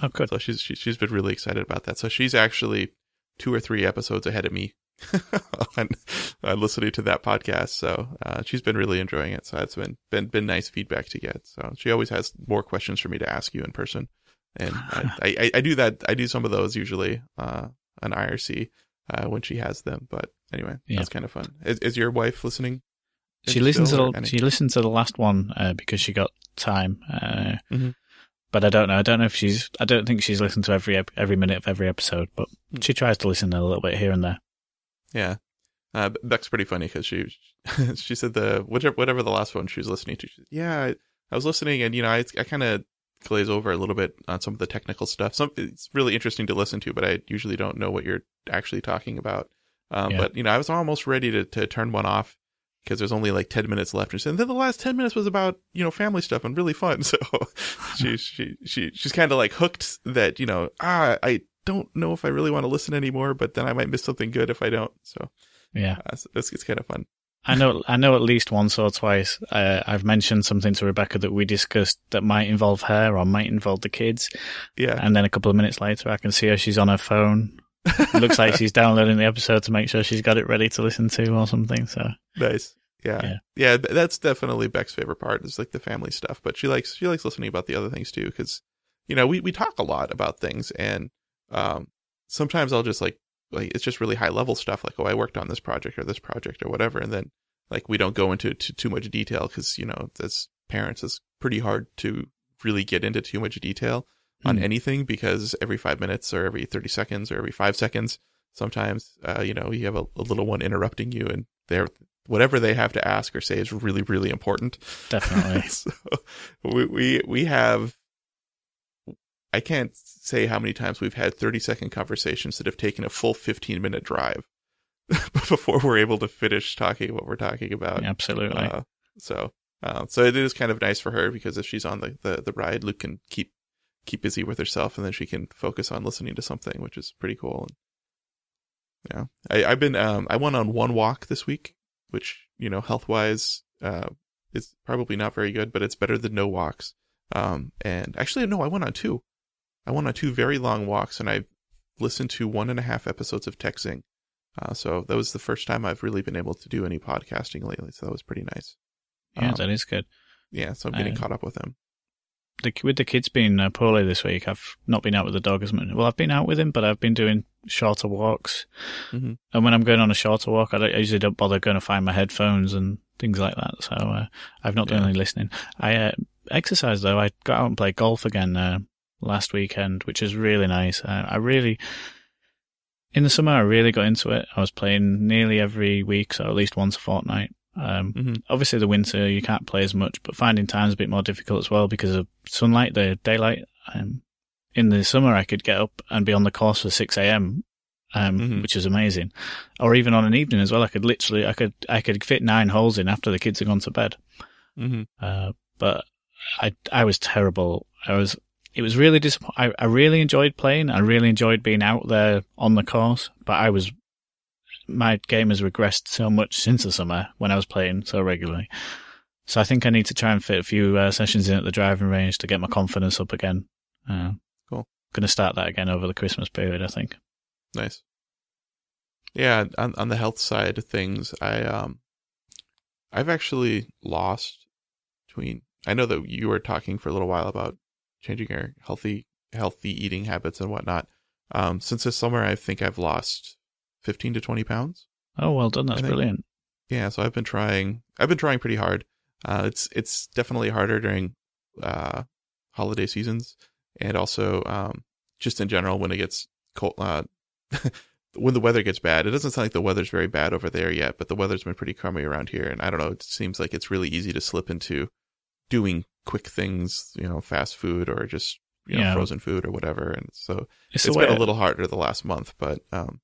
Oh, good. So she's she, she's been really excited about that. So she's actually two or three episodes ahead of me [LAUGHS] on, on listening to that podcast. So uh, she's been really enjoying it. So it's been been been nice feedback to get. So she always has more questions for me to ask you in person, and [SIGHS] I, I, I do that. I do some of those usually uh, on IRC uh, when she has them. But anyway, Yeah. that's kind of fun. Is, is your wife listening? She listens to the, she listened to the last one uh, because she got time. Uh, Mhm. But I don't know. I don't know if she's. I don't think she's listened to every every minute of every episode. But Hmm. she tries to listen a little bit here and there. Yeah. Uh, Be- Beck's pretty funny because she [LAUGHS] she said the whichever whatever the last one she was listening to. She said, yeah, I, I was listening and you know I I kind of glaze over a little bit on some of the technical stuff. Some it's really interesting to listen to, but I usually don't know what you're actually talking about. Um, Yeah. But you know I was almost ready to to turn one off because there's only like ten minutes left. And then the last ten minutes was about you know family stuff and really fun. [LAUGHS] So [LAUGHS] she she she she's kind of like hooked that you know ah I don't know if I really want to listen anymore, but then I might miss something good if I don't. So Yeah, uh, so it's, it's kind of fun. I know. I know at least once or twice. Uh, I've mentioned something to Rebecca that we discussed that might involve her or might involve the kids, Yeah. and then a couple of minutes later, I can see her. She's on her phone. Looks like she's downloading the episode to make sure she's got it ready to listen to or something. So nice. Yeah. Yeah. yeah. That's definitely Beck's favorite part is like the family stuff, but she likes, she likes listening about the other things too. Cause, you know, we, we talk a lot about things and, um, sometimes I'll just like, like, it's just really high level stuff. Like, oh, I worked on this project or this project or whatever. And then like, we don't go into too, too much detail cause, you know, as parents, it's pretty hard to really get into too much detail on Hmm. anything because every five minutes or every 30 seconds or every five seconds, sometimes, uh, you know, you have a, a little one interrupting you and they're, whatever they have to ask or say is really really important. Definitely. [LAUGHS] so we we we have. I can't say how many times we've had 30 second conversations that have taken a full 15 minute drive [LAUGHS] before we're able to finish talking what we're talking about. Absolutely. Uh, so, uh, so it is kind of nice for her because if she's on the, the, the ride, Luke can keep keep busy with herself, and then she can focus on listening to something, which is pretty cool. And, yeah, I, I've been um, I went on one walk this week, which you know health wise uh, is probably not very good, but it's better than no walks. Um, and actually, no, I went on two. I went on two very long walks, and I listened to one and a half episodes of TechZing. Uh, so that was the first time I've really been able to do any podcasting lately. So that was pretty nice. Yeah, Um, that is good. Yeah, so I'm getting Uh, caught up with them. The, with the kids being uh, poorly this week, I've not been out with the dog as much. Well, I've been out with him, but I've been doing shorter walks. Mhm. And when I'm going on a shorter walk, I, I usually don't bother going to find my headphones and things like that. So uh, I've not done Yeah. any listening. I uh, exercise though. I got out and played golf again uh, last weekend, which is really nice. I really, in the summer, I really got into it. I was playing nearly every week, so at least once a fortnight. Um, Mhm. Obviously, the winter you can't play as much, but finding time's a bit more difficult as well because of sunlight, the daylight. Um, in the summer, I could get up and be on the course for six a.m., um, Mhm. which is amazing. Or even on an evening as well, I could literally, I could, I could fit nine holes in after the kids had gone to bed. Mm-hmm. Uh, but I, I was terrible. I was, it was really disappointing. I really enjoyed playing. I really enjoyed being out there on the course, but I was, my game has regressed so much since the summer when I was playing so regularly. So I think I need to try and fit a few uh, sessions in at the driving range to get my confidence up again. Uh, Cool. Going to start that again over the Christmas period, I think. Nice. Yeah, on on the health side of things, I um, I've actually lost between. I know that you were talking for a little while about changing your healthy healthy eating habits and whatnot. Um, since this summer, I think I've lost fifteen to twenty pounds. Oh, well done. That's brilliant. Yeah, so I've been trying. I've been trying pretty hard. Uh, it's it's definitely harder during uh, holiday seasons, and also um, just in general when it gets cold. Uh, [LAUGHS] when the weather gets bad, it doesn't sound like the weather's very bad over there yet, but the weather's been pretty crummy around here, and I don't know. It seems like it's really easy to slip into doing quick things, you know, fast food or just you know Yeah. frozen food or whatever. And so It's, it's been a little harder the last month, but um,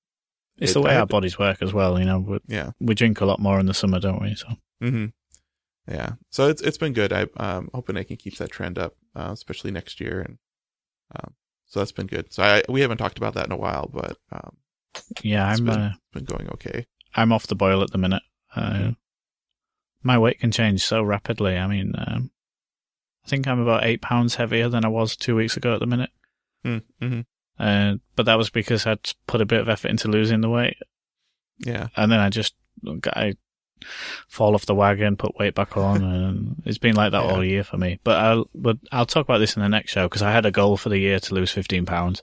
it's it- the way I our bodies work as well. You know, we, yeah. we drink a lot more in the summer, don't we? So hmm Yeah. So it's it's been good. I um hoping I can keep that trend up, uh, especially next year, and um, so that's been good. So I we haven't talked about that in a while, but um, yeah, it's I'm been, uh, been going okay. I'm off the boil at the minute. Uh, Mhm. My weight can change so rapidly. I mean, um, I think I'm about eight pounds heavier than I was two weeks ago at the minute. Mm-hmm. Uh, but that was because I'd put a bit of effort into losing the weight, Yeah. and then I just I fall off the wagon, put weight back on, [LAUGHS] and it's been like that Yeah. all year for me. But I'll but I'll talk about this in the next show because I had a goal for the year to lose 15 pounds.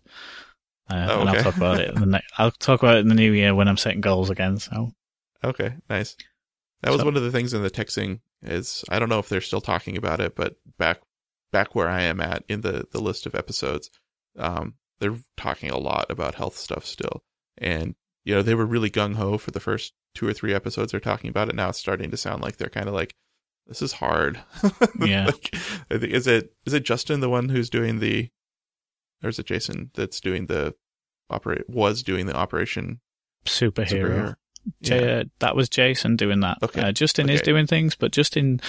Uh, Oh, and I'll talk about it. In the [LAUGHS] ne- I'll talk about it in the new year when I'm setting goals again. So Okay. Nice. That was So- one of the things in the TechZing is I don't know if they're still talking about it, but back back where I am at in the the list of episodes, um, they're talking a lot about health stuff still, and you know they were really gung ho for the first two or three episodes they're talking about it. Now it's starting to sound like they're kind of like, this is hard. [LAUGHS] Yeah. like, is it is it Justin the one who's doing the, or is it Jason that's doing the operate was doing the operation superhero. superhero? Yeah. uh, that was Jason doing that. Okay. Uh, Justin is doing things, but Justin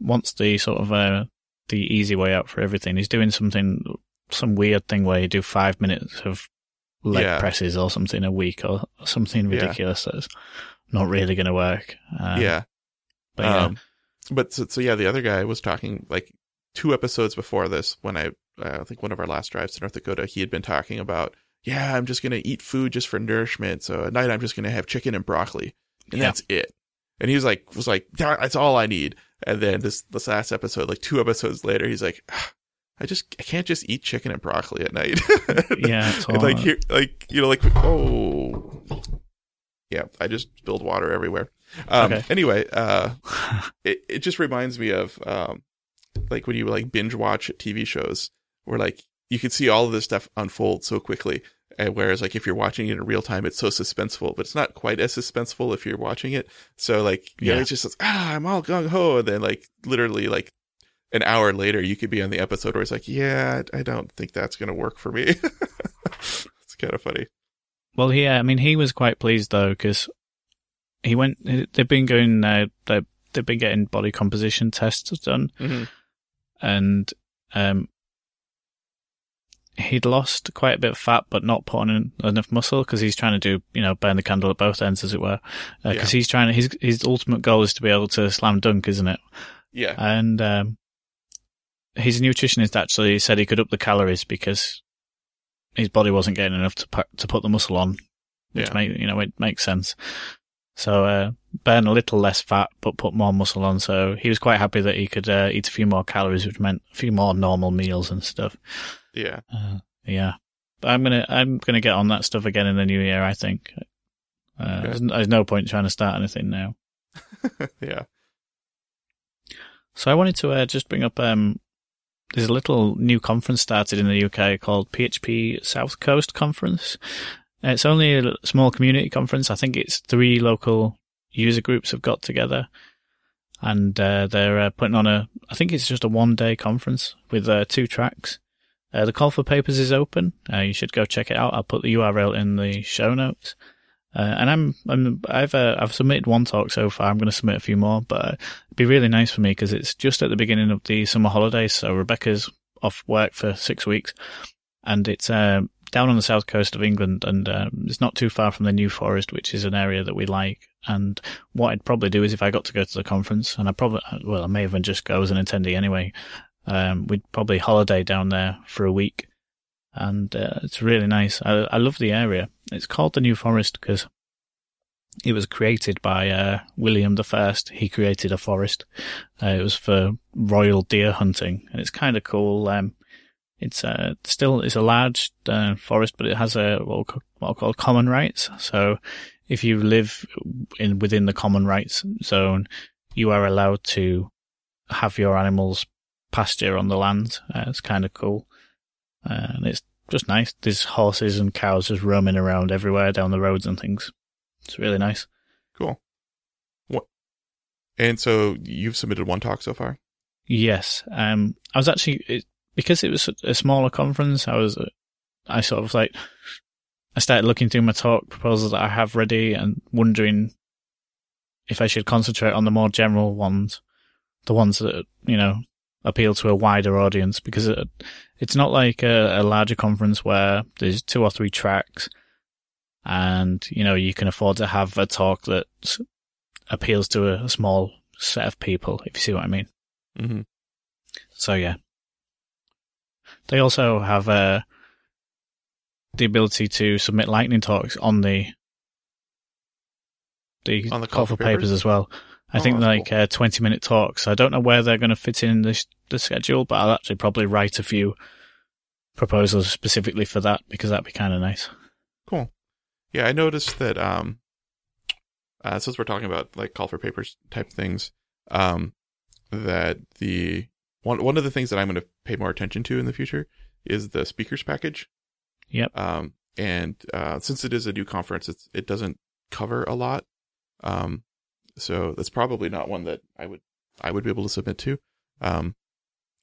wants the sort of uh, the easy way out for everything. He's doing something, some weird thing where you do five minutes of leg Yeah. presses or something a week or something Yeah. ridiculous that's not really going to work. Um, yeah. but yeah, Um, but so, so yeah, the other guy was talking like two episodes before this when I, uh, I think one of our last drives to North Dakota, he had been talking about, yeah, I'm just going to eat food just for nourishment. So at night, I'm just going to have chicken and broccoli and Yeah. that's it. And he was like, was like, that's all I need. And then this, this last episode, like two episodes later, he's like, "Ah, I just, I can't just eat chicken and broccoli at night. [LAUGHS] yeah, [LAUGHS] like here, like, you know, like, oh, yeah, I just spilled water everywhere. Um, Okay. anyway, uh, [LAUGHS] it, it just reminds me of um like when you like binge watch TV shows where like you can see all of this stuff unfold so quickly And whereas like if you're watching it in real time, it's so suspenseful, but it's not quite as suspenseful if you're watching it. So like, know, Yeah. it's just like, ah, I'm all gung ho. And then like literally like an hour later, you could be on the episode where it's like, yeah, I don't think that's going to work for me. [LAUGHS] it's kind of funny. Well, yeah, I mean, he was quite pleased though because he went. They've been going. Uh, they they've been getting body composition tests done, Mm-hmm. and um, he'd lost quite a bit of fat, but not put on enough muscle because he's trying to do, you know, burn the candle at both ends, as it were. Because Yeah. he's trying to. His his ultimate goal is to be able to slam dunk, isn't it? Yeah. And um, his nutritionist actually said he could up the calories because his body wasn't getting enough to put, to put the muscle on, which Yeah. make you know it makes sense. So uh, burn a little less fat, but put more muscle on. So he was quite happy that he could uh, eat a few more calories, which meant a few more normal meals and stuff. Yeah. Uh, yeah, but I'm gonna I'm gonna get on that stuff again in the new year. I think. Uh, Okay. there's, there's no point trying to start anything now. [LAUGHS] yeah. So I wanted to uh, just bring up um, there's a little new conference started in the UK called PHP South Coast Conference. Uh, It's only a small community conference. I think it's three local user groups have got together, and uh, they're uh, putting on a. I think it's just a one day conference with uh, two tracks. Uh, the call for papers is open. Uh, you should go check it out. I'll put the URL in the show notes. Uh, and I'm, I'm, I've, uh, I've submitted one talk so far. I'm going to submit a few more, but uh, it'd be really nice for me because it's just at the beginning of the summer holidays. So Rebecca's off work for six weeks and it's, um, down on the south coast of England and, um, it's not too far from the New Forest, which is an area that we like. And what I'd probably do is if I got to go to the conference and I probably, well, I may even just go as an attendee anyway. Um, we'd probably holiday down there for a week and uh, it's really nice. I, I love the area. It's called the New Forest because it was created by uh, William the First. He created a forest. Uh, it was for royal deer hunting, and it's kind of cool. Um, it's uh, still it's a large uh, forest, but it has a what are called common rights. So if you live in within the common rights zone, you are allowed to have your animals pasture on the land. Uh, it's kind of cool, uh, and it's just nice. There's horses and cows just roaming around everywhere down the roads and things. It's really nice. Cool. What? And so you've submitted one talk so far. Yes. Um, I was actually, it, because it was a smaller conference, I was, I sort of like, I started looking through my talk proposals that I have ready and wondering if I should concentrate on the more general ones, the ones that, you know, appeal to a wider audience because it, it's not like a, a larger conference where there's two or three tracks and, you know, you can afford to have a talk that appeals to a, a small set of people, if you see what I mean. Mm-hmm. So yeah. They also have uh, the ability to submit lightning talks on the the, On the call for papers? papers? as well. I Oh, think like uh, twenty minute talks. I don't know where they're going to fit in this the schedule, but I'll actually probably write a few proposals specifically for that because that'd be kind of nice. Cool. Yeah, I noticed that um uh, since we're talking about like call for papers type things, um that the one one of the things that I'm going to pay more attention to in the future is the speakers package. Yep. Um and uh since it is a new conference, it's it doesn't cover a lot. Um so that's probably not one that I would I would be able to submit to. Um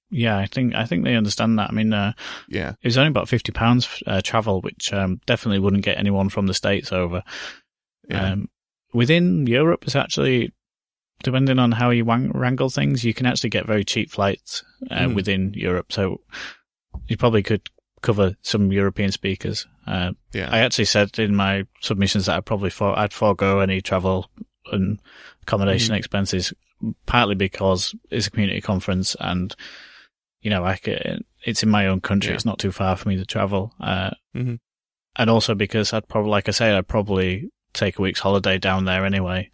Yeah, I think I think they understand that. I mean, uh, yeah. it was only about fifty pounds uh, travel, which um, definitely wouldn't get anyone from the states over. Yeah. Um, within Europe, it's actually depending on how you wang- wrangle things, you can actually get very cheap flights uh, Hmm. within Europe. So you probably could cover some European speakers. Uh, yeah. I actually said in my submissions that I'd probably for- I'd forego any travel and accommodation Mhm. expenses, partly because it's a community conference and you know c- it's in my own country. Yeah. It's not too far for me to travel. Uh, Mhm. and also because I'd probably, like I say, I'd probably take a week's holiday down there anyway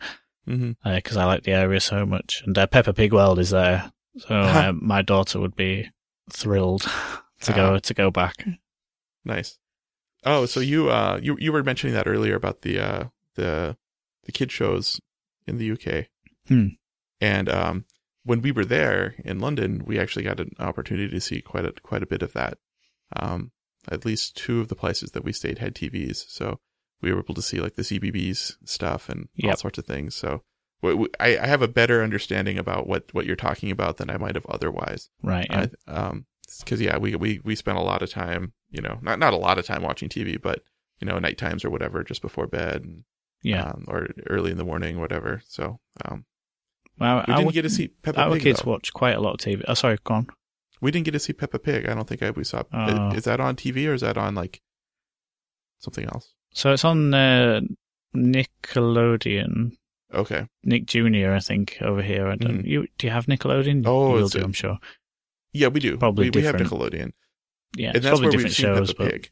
because I like the area so much. And uh, Peppa Pig World is there, so [LAUGHS] uh, my daughter would be thrilled [LAUGHS] to go Ah. to go back. Nice. Oh, so you uh you you were mentioning that earlier about the uh the the kid shows in the UK. Hmm. And um when we were there in London, we actually got an opportunity to see quite a quite a bit of that. Um at least two of the places that we stayed had TVs, so we were able to see like the CBeebies stuff and all sorts of things. So I, have a better understanding about what what you're talking about than I might have otherwise. Right. Yeah. I, um, because yeah, we we we spent a lot of time, you know, not not a lot of time watching TV, but you know, night times or whatever, just before bed, and, yeah. um, or early in the morning, whatever. So um, well, we our, didn't get to see Peppa our Pig. kids though. watch quite a lot of TV. Oh, sorry, go on. We didn't get to see Peppa Pig. I don't think I, we saw. Oh. Is that on TV or is that on like something else? So it's on uh, Nickelodeon. Okay. Nick Jr. I think over here. I don't. Mhm. You do you have Nickelodeon? Oh, it's do. I'm sure. Yeah, we do. Probably we, we have. Nickelodeon, Yeah, and it's that's probably where we've different seen shows, Peppa but Pig.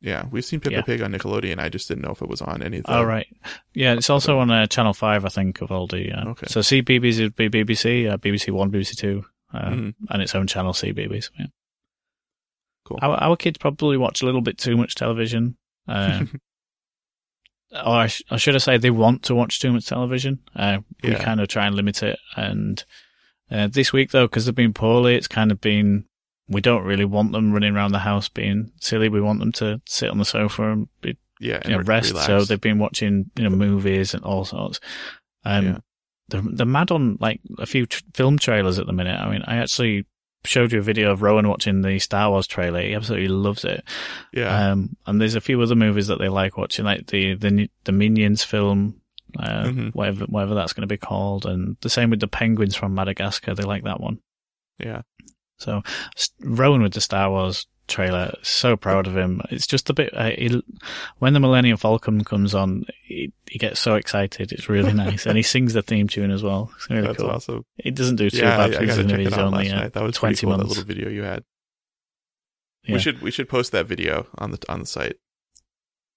Yeah, we've seen Peppa Yeah. Pig on Nickelodeon. I just didn't know if it was on anything. Oh right, yeah. It's also on uh, Channel Five, I think, of all the. Uh, Okay. So CBeebies would be BBC, uh, BBC One, BBC Two, uh, Mhm. and its own channel CBeebies. Yeah. Cool. Our, our kids probably watch a little bit too much television. Um, [LAUGHS] or I, sh- I should have said they want to watch too much television. Uh, we Yeah. kind of try and limit it. And uh, this week, though, because they've been poorly, it's kind of been. We don't really want them running around the house being silly. We want them to sit on the sofa and be yeah, you know, re- rest. relax. So they've been watching, you know, movies and all sorts. Um, Yeah. they're, they're mad on like a few tr- film trailers at the minute. I mean, I actually showed you a video of Rowan watching the Star Wars trailer. He absolutely loves it. yeah, Um, and there's a few other movies that they like watching, like the the, the Minions film, uh, Mhm. whatever whatever that's going to be called, and the same with the Penguins from Madagascar. They like that one. yeah, So Rowan with the Star Wars trailer, so proud of him. It's just a bit. Uh, he, when the Millennium Falcon comes on, he, he gets so excited. It's really [LAUGHS] nice, and he sings the theme tune as well. It's really that's cool. awesome. He doesn't do too Yeah, bad I gotta check it out only last uh, night. That was 20 pretty cool. That little video you had. Yeah. We should we should post that video on the on the site.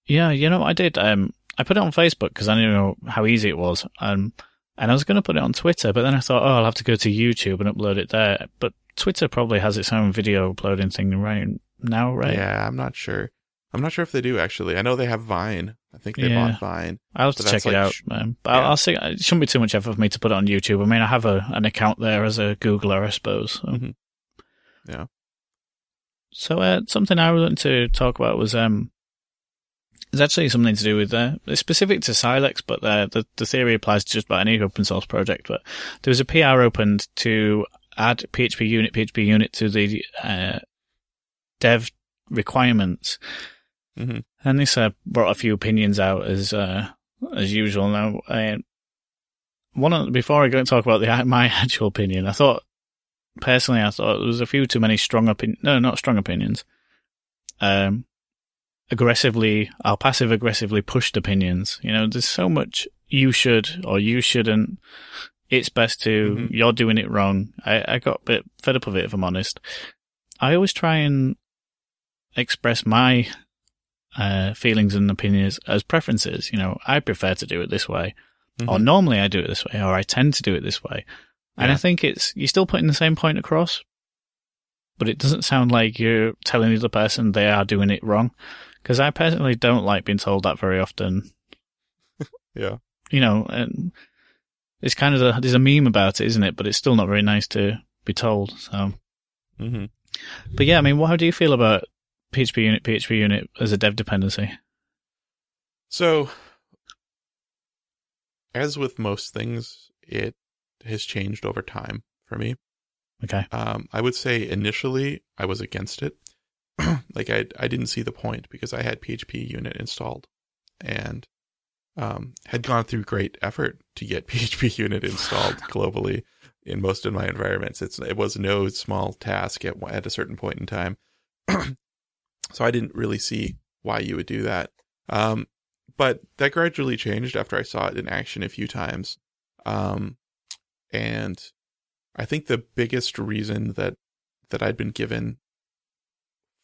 Yeah, you know what I did? Um, I put it on Facebook because I didn't know how easy it was. Um, and I was going to put it on Twitter, but then I thought, oh, I'll have to go to YouTube and upload it there. But Twitter probably has its own video uploading thing right now, right? Yeah, I'm not sure. I'm not sure if they do actually. I know they have Vine. I think they Yeah. bought Vine. I'll have to check that's it out. Um, but I'll. I'll see. It shouldn't be too much effort for me to put it on YouTube. I mean, I have a an account there as a Googler, I suppose. So. Mhm. Yeah. So uh, something I wanted to talk about was um, it's actually something to do with uh, it's specific to Silex, but uh, the the theory applies to just about any open source project. But there was a PR opened to add PHPUnit PHP unit to the uh, dev requirements, hmm and this uh, brought a few opinions out as uh, as usual. Now, uh, one before I go and talk about the [LAUGHS] my actual opinion, I thought personally, I thought there was a few too many strong opinion. No, not strong opinions. Um, aggressively, or passive aggressively pushed opinions. You know, there's so much you should or you shouldn't. It's best to. Mhm. You're doing it wrong. I, I got a bit fed up of it, if I'm honest. I always try and express my uh, feelings and opinions as preferences. You know, I prefer to do it this way, or Mhm. normally I do it this way, or I tend to do it this way. And I think it's you're still putting the same point across, but it doesn't sound like you're telling the other person they are doing it wrong. Because I personally don't like being told that very often. [LAUGHS] Yeah. You know, and it's kind of a, there's a meme about it, isn't it? But it's still not very nice to be told. So, hmm but yeah, I mean, what, how do you feel about PHPUnit, PHP unit as a dev dependency? So, as with most things, it has changed over time for me. Okay. Um, I would say initially I was against it. [CLEARS THROAT] like I I didn't see the point because I had PHPUnit installed and um, had gone through great effort to get [LAUGHS] PHPUnit installed [LAUGHS] globally in most of my environments. It's it was no small task at at a certain point in time. [CLEARS THROAT] so I didn't really see why you would do that. Um, but that gradually changed after I saw it in action a few times. Um, and I think the biggest reason that that I'd been given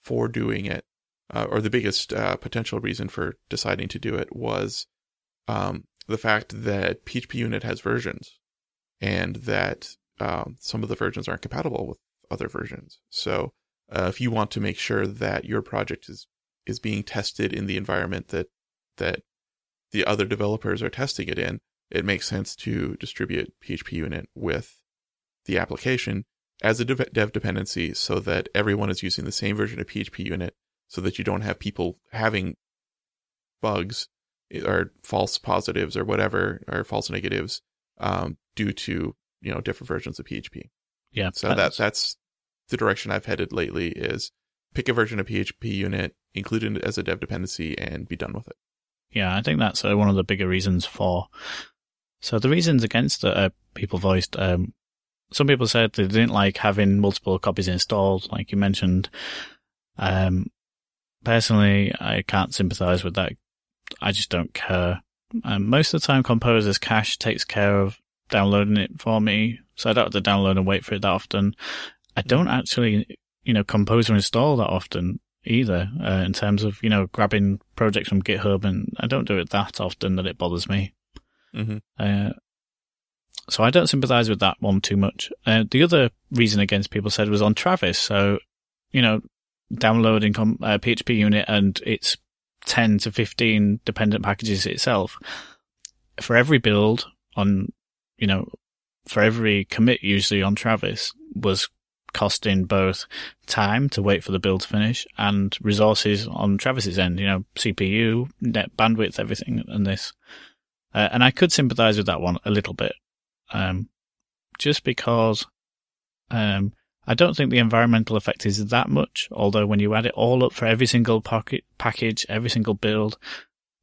for doing it, uh, or the biggest uh, potential reason for deciding to do it, was um, the fact that PHPUnit has versions, and that um, some of the versions aren't compatible with other versions. So, uh, if you want to make sure that your project is is being tested in the environment that that the other developers are testing it in, it makes sense to distribute PHPUnit with the application as a dev, dev dependency so that everyone is using the same version of PHPUnit so that you don't have people having bugs or false positives or whatever or false negatives um, due to you know different versions of PHP. Yeah. So that that's the direction I've headed lately is pick a version of PHPUnit, include it as a dev dependency, and be done with it. Yeah, I think that's uh, one of the bigger reasons for. So the reasons against it, uh, people voiced. Um, some people said they didn't like having multiple copies installed, like you mentioned. Um, personally, I can't sympathize with that. I just don't care. Um, most of the time, Composer's cache takes care of downloading it for me, so I don't have to download and wait for it that often. I don't actually, you know, Composer install that often either, uh, in terms of, you know, grabbing projects from GitHub, and I don't do it that often that it bothers me. Mm-hmm. Uh, so I don't sympathize with that one too much. Uh, the other reason against people said was on Travis. So, you know, downloading com- uh, PHPUnit and its 10 to 15 dependent packages itself. For every build on, you know, for every commit usually on Travis was costing both time to wait for the build to finish and resources on Travis's end, you know, CPU, net bandwidth, everything and this. Uh, and I could sympathize with that one a little bit. Um, just because, um, I don't think the environmental effect is that much, although when you add it all up for every single pocket package, every single build,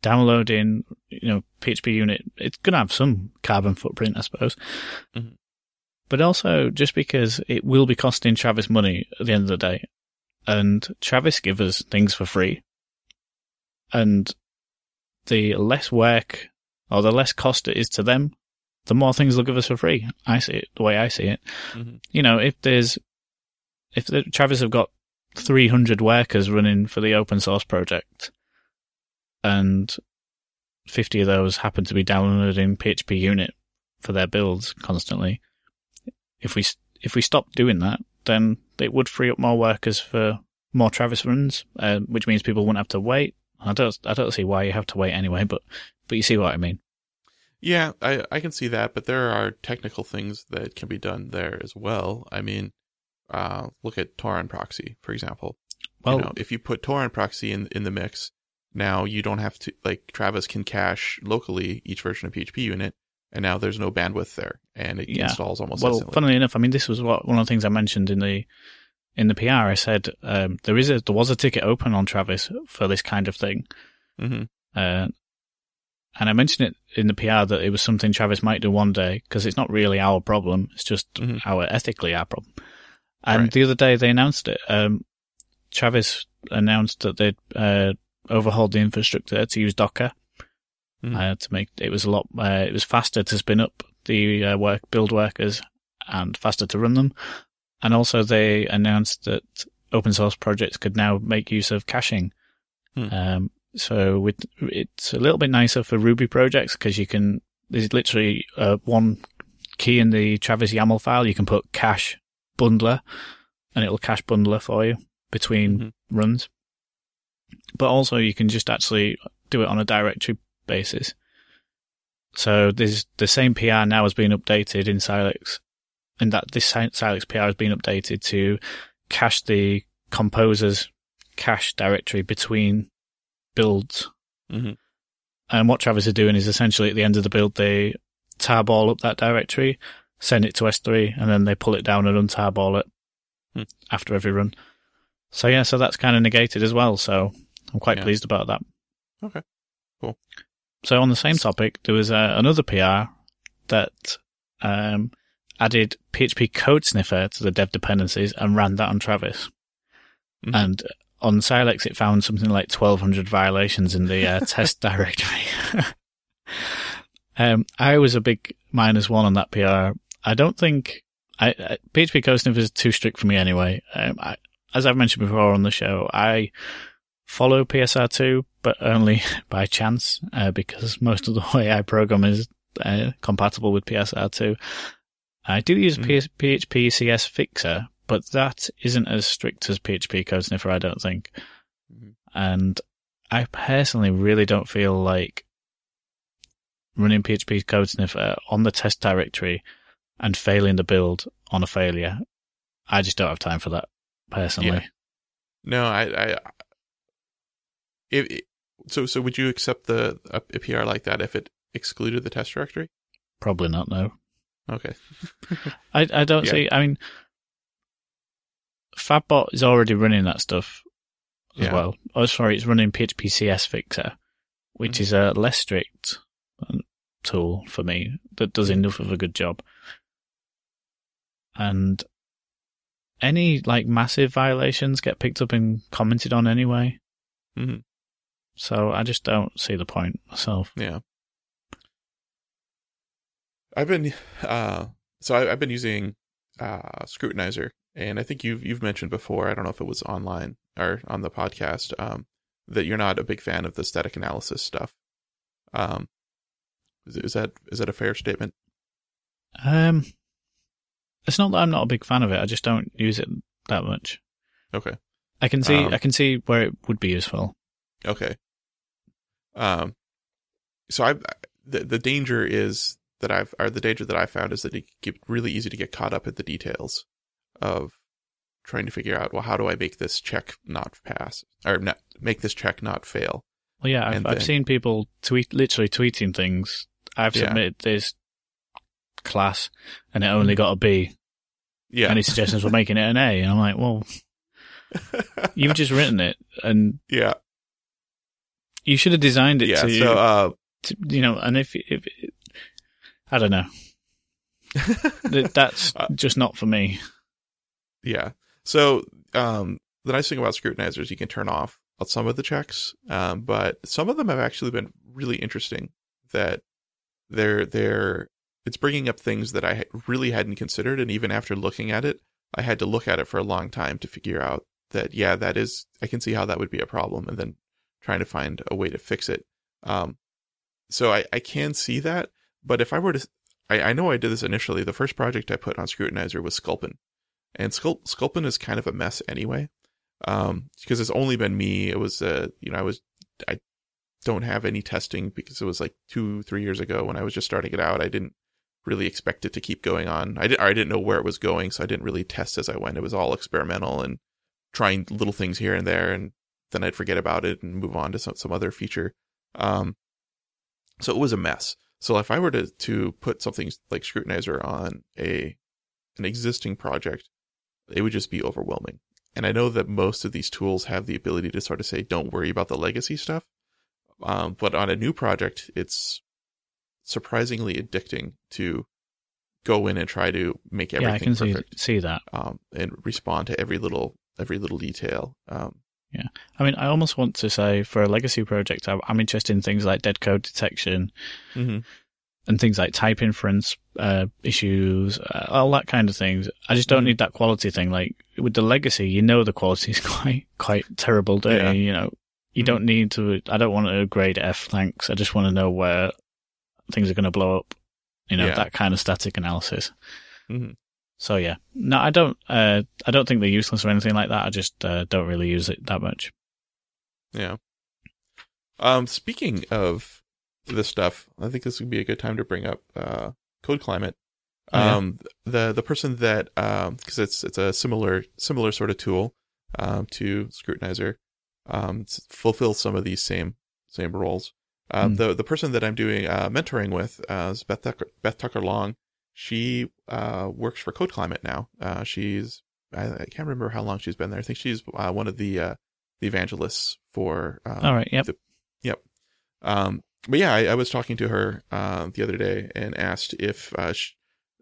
downloading, you know, PHPUnit, it's going to have some carbon footprint, I suppose. Mhm. But also just because it will be costing Travis money at the end of the day. And Travis gives us things for free. And the less work or the less cost it is to them, the more things they'll give us for free. I see it the way I see it. Mhm. You know, if there's, if the, Travis have got 300 workers running for the open source project and 50 of those happen to be downloading PHPUnit for their builds constantly, if we, if we stop doing that, then it would free up more workers for more Travis runs, uh, which means people wouldn't have to wait. I don't, I don't see why you have to wait anyway, but, but you see what I mean. Yeah, I, I can see that, but there are technical things that can be done there as well. I mean, uh, look at Toran Proxy, for example. Well, you know, if you put Toran Proxy in, in the mix, now you don't have to, like, Travis can cache locally each version of PHPUnit, and now there's no bandwidth there, and it Yeah. installs almost well, instantly. funnily enough, I mean, this was what one of the things I mentioned in the in the PR. I said um, there is a there was a ticket open on Travis for this kind of thing, hmm uh, and I mentioned it in the PR that it was something Travis might do one day because it's not really our problem; it's just Mhm. our ethically our problem. And Right. the other day they announced it. Um, Travis announced that they'd uh, overhauled the infrastructure to use Docker Mhm. uh, to make it was a lot. Uh, it was faster to spin up the uh, work build workers and faster to run them. And also they announced that open source projects could now make use of caching. Hmm. Um, so with, it's a little bit nicer for Ruby projects because you can, there's literally uh, one key in the Travis YAML file. You can put cache bundler and it'll cache bundler for you between Mhm. runs. But also you can just actually do it on a directory basis. So there's the same PR now has been updated in Silex, and that this Si- Silex PR has been updated to cache the composer's cache directory between builds. hmm And what Travis are doing is essentially at the end of the build, they tarball up that directory, send it to S3, and then they pull it down and untarball it Hmm. after every run. So yeah, so that's kind of negated as well. So I'm quite Yeah. pleased about that. Okay. Cool. So on the same topic, there was uh, another PR that um, added PHP code sniffer to the dev dependencies and ran that on Travis. Mhm. And on Silex, it found something like 1200 violations in the uh, [LAUGHS] test directory. [LAUGHS] um, I was a big minus one on that PR. I don't think I, I, PHP code sniffer is too strict for me anyway. Um, I, as I've mentioned before on the show, I follow PSR2, but only [LAUGHS] by chance, uh, because most of the [LAUGHS] way I program is uh, compatible with PSR2. I do use Mhm. PHP CS Fixer, but that isn't as strict as PHP Code Sniffer, I don't think. Mhm. And I personally really don't feel like running PHP Code Sniffer on the test directory and failing the build on a failure. I just don't have time for that, personally. Yeah. No, I, I it- so, so would you accept the a, a PR like that if it excluded the test directory? Probably not. No, Okay. [LAUGHS] I I don't Yeah. see. I mean, Fabbot is already running that stuff as Yeah. well. Oh, sorry, it's running PHP CS Fixer, which Mhm. is a less strict um, tool for me that does enough of a good job. And any like massive violations get picked up and commented on anyway. Mhm. So I just don't see the point myself. Yeah. I've been uh so I, I've been using uh Scrutinizer and I think you've you've mentioned before, I don't know if it was online or on the podcast, um, that you're not a big fan of the static analysis stuff. Um is, is that is that a fair statement? Um, it's not that I'm not a big fan of it. I just don't use it that much. Okay. I can see Um, I can see where it would be useful. Okay. Um, so I the the danger is that I've or the danger that I found is that it get really easy to get caught up in the details of trying to figure out well how do I make this check not pass or not make this check not fail. Well, yeah, I've, and I've seen people tweet literally tweeting things. I've Yeah. submitted this class and it only got a B. Yeah. Any suggestions for making it an A? And I'm like, well, [LAUGHS] you've just written it and yeah. you should have designed it Yeah. to, So uh to, you know, and if, if, I don't know, [LAUGHS] that's Uh, just not for me. Yeah. So um, the nice thing about scrutinizers, you can turn off some of the checks, um, but some of them have actually been really interesting. That they're they're it's bringing up things that I really hadn't considered, and even after looking at it, I had to look at it for a long time to figure out that yeah, that is I can see how that would be a problem, and then trying to find a way to fix it. Um, so I I can see that, but if I were to I, I know I did this initially. The first project I put on Scrutinizer was Sculpin. And Sculp- Sculpin is kind of a mess anyway. Um, because it's only been me. It was, uh, you know, I was, I don't have any testing because it was like two, three years ago when I was just starting it out. I didn't really expect it to keep going on. I, did, I didn't know where it was going, so I didn't really test as I went. It was all experimental and trying little things here and there, and then I'd forget about it and move on to some, some other feature. Um, so it was a mess. So if I were to, to put something like Scrutinizer on a an existing project, it would just be overwhelming. And I know that most of these tools have the ability to sort of say, don't worry about the legacy stuff. Um, but on a new project, it's surprisingly addicting to go in and try to make Yeah, I everything can perfect see that. um, and respond to every little every little detail. Um, I mean, I almost want to say for a legacy project, I'm interested in things like dead code detection mhm. and things like type inference uh, issues, uh, all that kind of things. I just don't Mhm. need that quality thing. Like with the legacy, you know the quality is [LAUGHS] quite quite terrible. Don't Yeah. you? You know, you Mhm. don't need to. I don't want to grade F. Thanks. I just want to know where things are going to blow up. You know, Yeah. that kind of static analysis. Mhm. So yeah, no, I don't. Uh, I don't think they're useless or anything like that. I just uh, don't really use it that much. Yeah. Um, speaking of this stuff, I think this would be a good time to bring up uh, Code Climate. Oh, yeah. Um, the the person that um, because it's it's a similar similar sort of tool um, to Scrutinizer, um, fulfills some of these same same roles. Um, Hmm. The the person that I'm doing uh, mentoring with uh, is Beth Tucker, Beth Tucker Long. She uh, works for Code Climate now. Uh, she's I, I can't remember how long she's been there. I think she's uh, one of the uh, the evangelists for uh, All right. Yep. um, but yeah, I, I was talking to her uh, the other day and asked if uh, sh-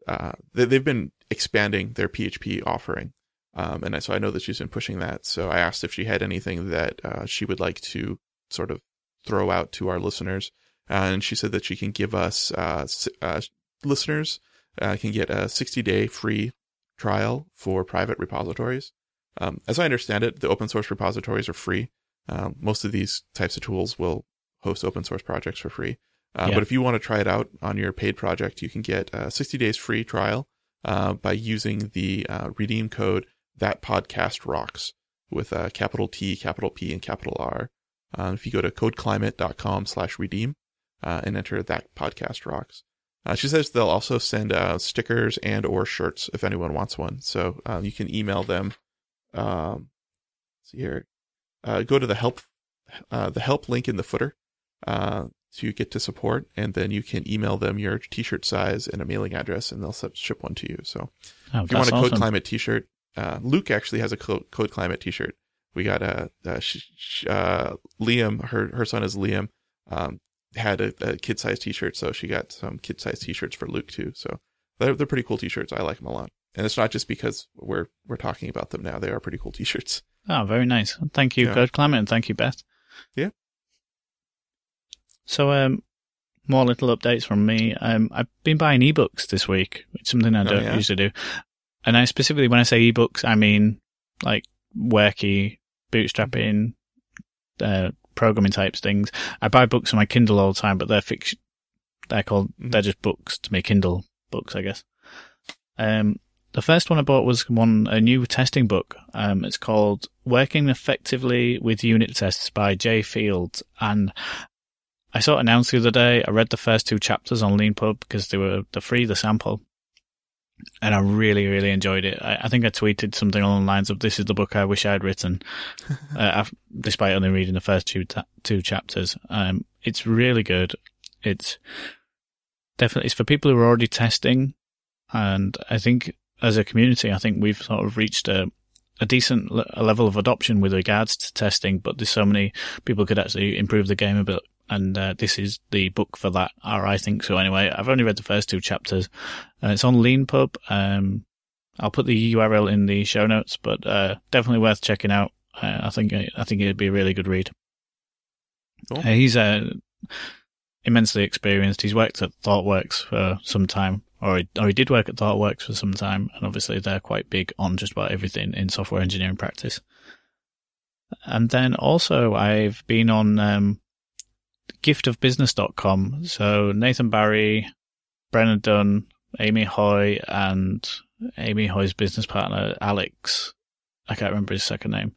uh, they, they've been expanding their PHP offering, um, and I, so I know that she's been pushing that. So I asked if she had anything that uh, she would like to sort of throw out to our listeners, and she said that she can give us uh, uh, listeners uh, can get a 60 day free trial for private repositories. Um, as I understand it, the open source repositories are free. Um, most of these types of tools will host open source projects for free. Uh, Yeah. But if you want to try it out on your paid project, you can get a 60 days free trial uh, by using the uh, redeem code that podcast rocks with a capital T, capital P, and capital R. Uh, if you go to codeclimate.com slash redeem uh, and enter that podcast rocks. Uh, she says they'll also send uh, stickers and or shirts if anyone wants one. So uh, you can email them. Um, let's see here. Uh, go to the help uh, the help link in the footer uh, to get to support, and then you can email them your T-shirt size and a mailing address, and they'll ship one to you. So Oh, if you want a that's Code. Climate T-shirt, uh, Luke actually has a Code, Code Climate T-shirt. We got a, uh sh- sh- uh, Liam. Her her son is Liam. Um, had a, a kid size T-shirt, so she got some kid size T-shirts for Luke too. So they're they're pretty cool T-shirts. I like them a lot, and it's not just because we're we're talking about them now. They are pretty cool T-shirts. Oh, very nice. Thank you, Yeah. Climate, and thank you, Beth. Yeah. So, um, more little updates from me. Um, I've been buying ebooks this week, which is something I Oh, don't yeah? usually do. And I specifically, when I say ebooks, I mean like worky, bootstrapping, uh, programming types things. I buy books on my Kindle all the time, but they're fiction. They're called, Mhm. they're just books to make Kindle books, I guess. Um, the first one I bought was one, a new testing book. Um, it's called Working Effectively with Unit Tests by Jay Fields. And I saw it announced the other day. I read the first two chapters on LeanPub because they were the free, the sample. And I really, really enjoyed it. I, I think I tweeted something along the lines of "This is the book I wish I had written," [LAUGHS] uh, despite only reading the first two ta- two chapters. Um, it's really good. It's definitely it's for people who are already testing, and I think as a community, I think we've sort of reached a a decent le- a level of adoption with regards to testing. But there's so many people could actually improve the game a bit, and uh, this is the book for that. Or I think so. Anyway, I've only read the first two chapters. Uh, it's on LeanPub. Um, I'll put the URL in the show notes, but uh, definitely worth checking out. Uh, I think I think it'd be a really good read. Cool. Uh, he's uh, immensely experienced. He's worked at ThoughtWorks for some time, or he, or he did work at ThoughtWorks for some time, and obviously they're quite big on just about everything in software engineering practice. And then also I've been on um, giftofbusiness.com. So Nathan Barry, Brennan Dunn, Amy Hoy, and Amy Hoy's business partner, Alex, I can't remember his second name,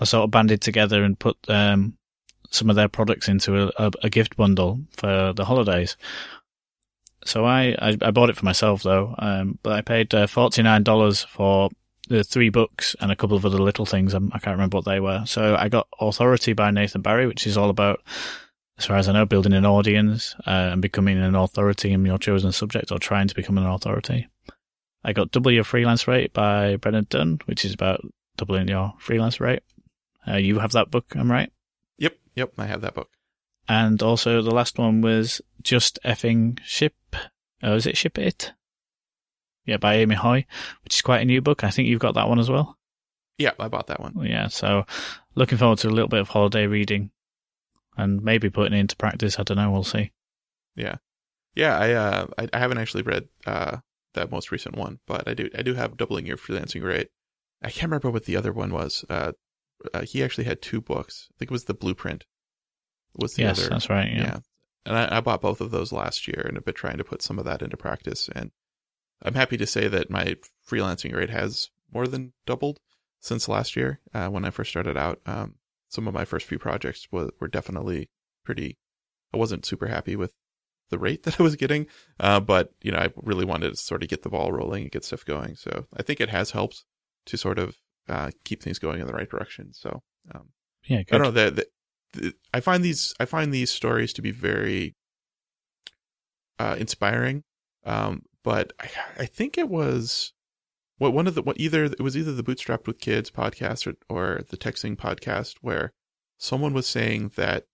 are sort of banded together and put um, some of their products into a, a, a gift bundle for the holidays. So I, I, I bought it for myself though, um, but I paid uh, $49 for the three books and a couple of other little things. I'm, I can't remember what they were. So I got Authority by Nathan Barry, which is all about, as far as I know, building an audience uh, and becoming an authority in your chosen subject or trying to become an authority. I got Double Your Freelance Rate by Brennan Dunn, which is about doubling your freelance rate. Uh, you have that book, I'm right. Yep, yep, I have that book. And also the last one was Just Effing Ship. Oh, is it Ship It? Yeah, by Amy Hoy, which is quite a new book. I think you've got that one as well. Yeah, I bought that one. Yeah, so looking forward to a little bit of holiday reading and maybe putting it into practice. I don't know. We'll see. Yeah, yeah. I uh, I, I haven't actually read uh that most recent one, but I do I do have doubling your freelancing rate. I can't remember what the other one was. Uh, uh he actually had two books. I think it was the Blueprint. Was the yes, other? that's right. Yeah. yeah. And I, I bought both of those last year and have been trying to put some of that into practice. And I'm happy to say that my freelancing rate has more than doubled since last year uh, when I first started out. Um, some of my first few projects were, were definitely pretty. I wasn't super happy with the rate [LAUGHS] that I was getting, uh, but you know I really wanted to sort of get the ball rolling and get stuff going. So I think it has helped to sort of uh, keep things going in the right direction. So um, Yeah, I don't know that I find these I find these stories to be very uh, inspiring. Um, but I, I think it was what one of the what either it was either the Bootstrapped with Kids podcast or, or the TechZing podcast where someone was saying that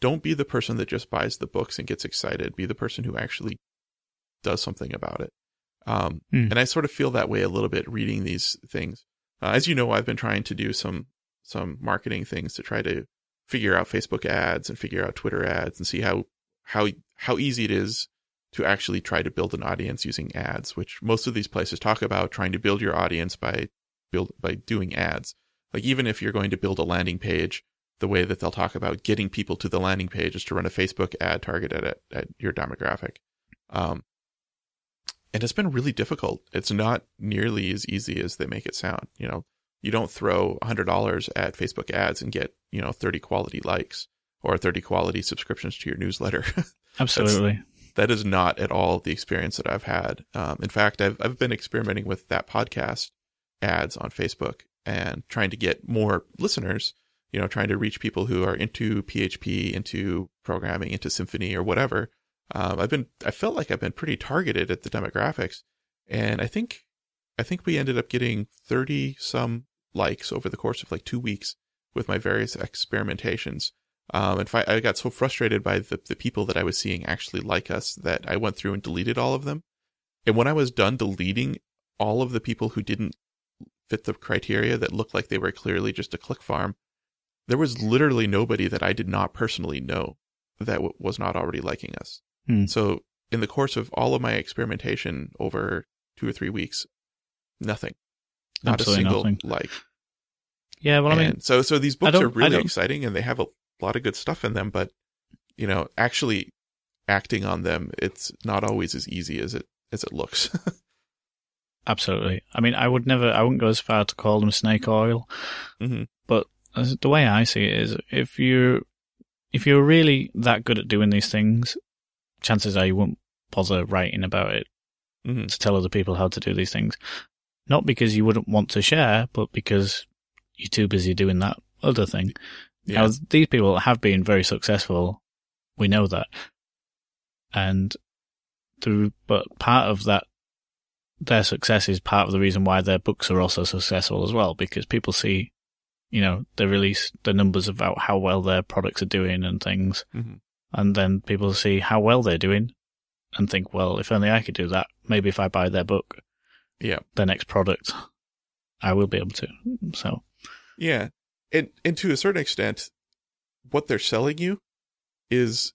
don't be the person that just buys the books and gets excited. Be the person who actually does something about it. Um, Hmm. And I sort of feel that way a little bit reading these things. Uh, as you know, I've been trying to do some some marketing things to try to figure out Facebook ads and figure out Twitter ads and see how how how easy it is to actually try to build an audience using ads, which most of these places talk about trying to build your audience by build by doing ads. Like even if you're going to build a landing page, the way that they'll talk about getting people to the landing page is to run a Facebook ad targeted at, at your demographic. Um, and it's been really difficult. It's not nearly as easy as they make it sound. You know, you don't throw $100 at Facebook ads and get, you know, 30 quality likes or 30 quality subscriptions to your newsletter. [LAUGHS] Absolutely. That is not at all the experience that I've had. Um, in fact, I've I've been experimenting with that podcast ads on Facebook and trying to get more listeners you know, trying to reach people who are into PHP, into programming, into Symfony or whatever. Um, I've been, I felt like I've been pretty targeted at the demographics, and I think, I think we ended up getting thirty some likes over the course of like two weeks with my various experimentations. Um, and I got so frustrated by the, the people that I was seeing actually like us that I went through and deleted all of them. And when I was done deleting all of the people who didn't fit the criteria that looked like they were clearly just a click farm, there was literally nobody that I did not personally know that w- was not already liking us. Hmm. So in the course of all of my experimentation over two or three weeks, nothing, not Absolutely a single nothing. like. Yeah, well, I mean, so so these books are really don't- exciting and they have a lot of good stuff in them, but you know, actually acting on them, it's not always as easy as it as it looks. [LAUGHS] absolutely. I mean, I would never, I wouldn't go as far to call them snake oil. hmm As- The way I see it is, if you if you're really that good at doing these things, chances are you won't bother writing about it hmm to tell other people how to do these things. Not because you wouldn't want to share, but because you're too busy doing that other thing. Yeah. Now, these people have been very successful. We know that. And through, but part of that, their success is part of the reason why their books are also successful as well, because people see, you know, they release the numbers about how well their products are doing and things. hmm And then people see how well they're doing and think, well, if only I could do that, maybe if I buy their book, Yeah. their next product, I will be able to. So, Yeah. And and to a certain extent, what they're selling you is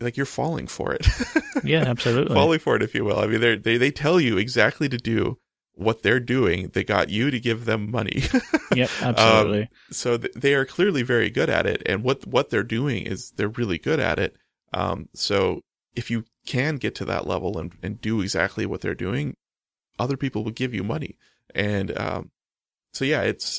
like you're falling for it. [LAUGHS] yeah, absolutely. falling for it, if you will. I mean, they they they tell you exactly to do what they're doing. They got you to give them money. [LAUGHS] Yep, absolutely. so th- they are clearly very good at it, and what what they're doing is they're really good at it. Um, so if you can get to that level and and do exactly what they're doing, other people will give you money, and um, so yeah, it's.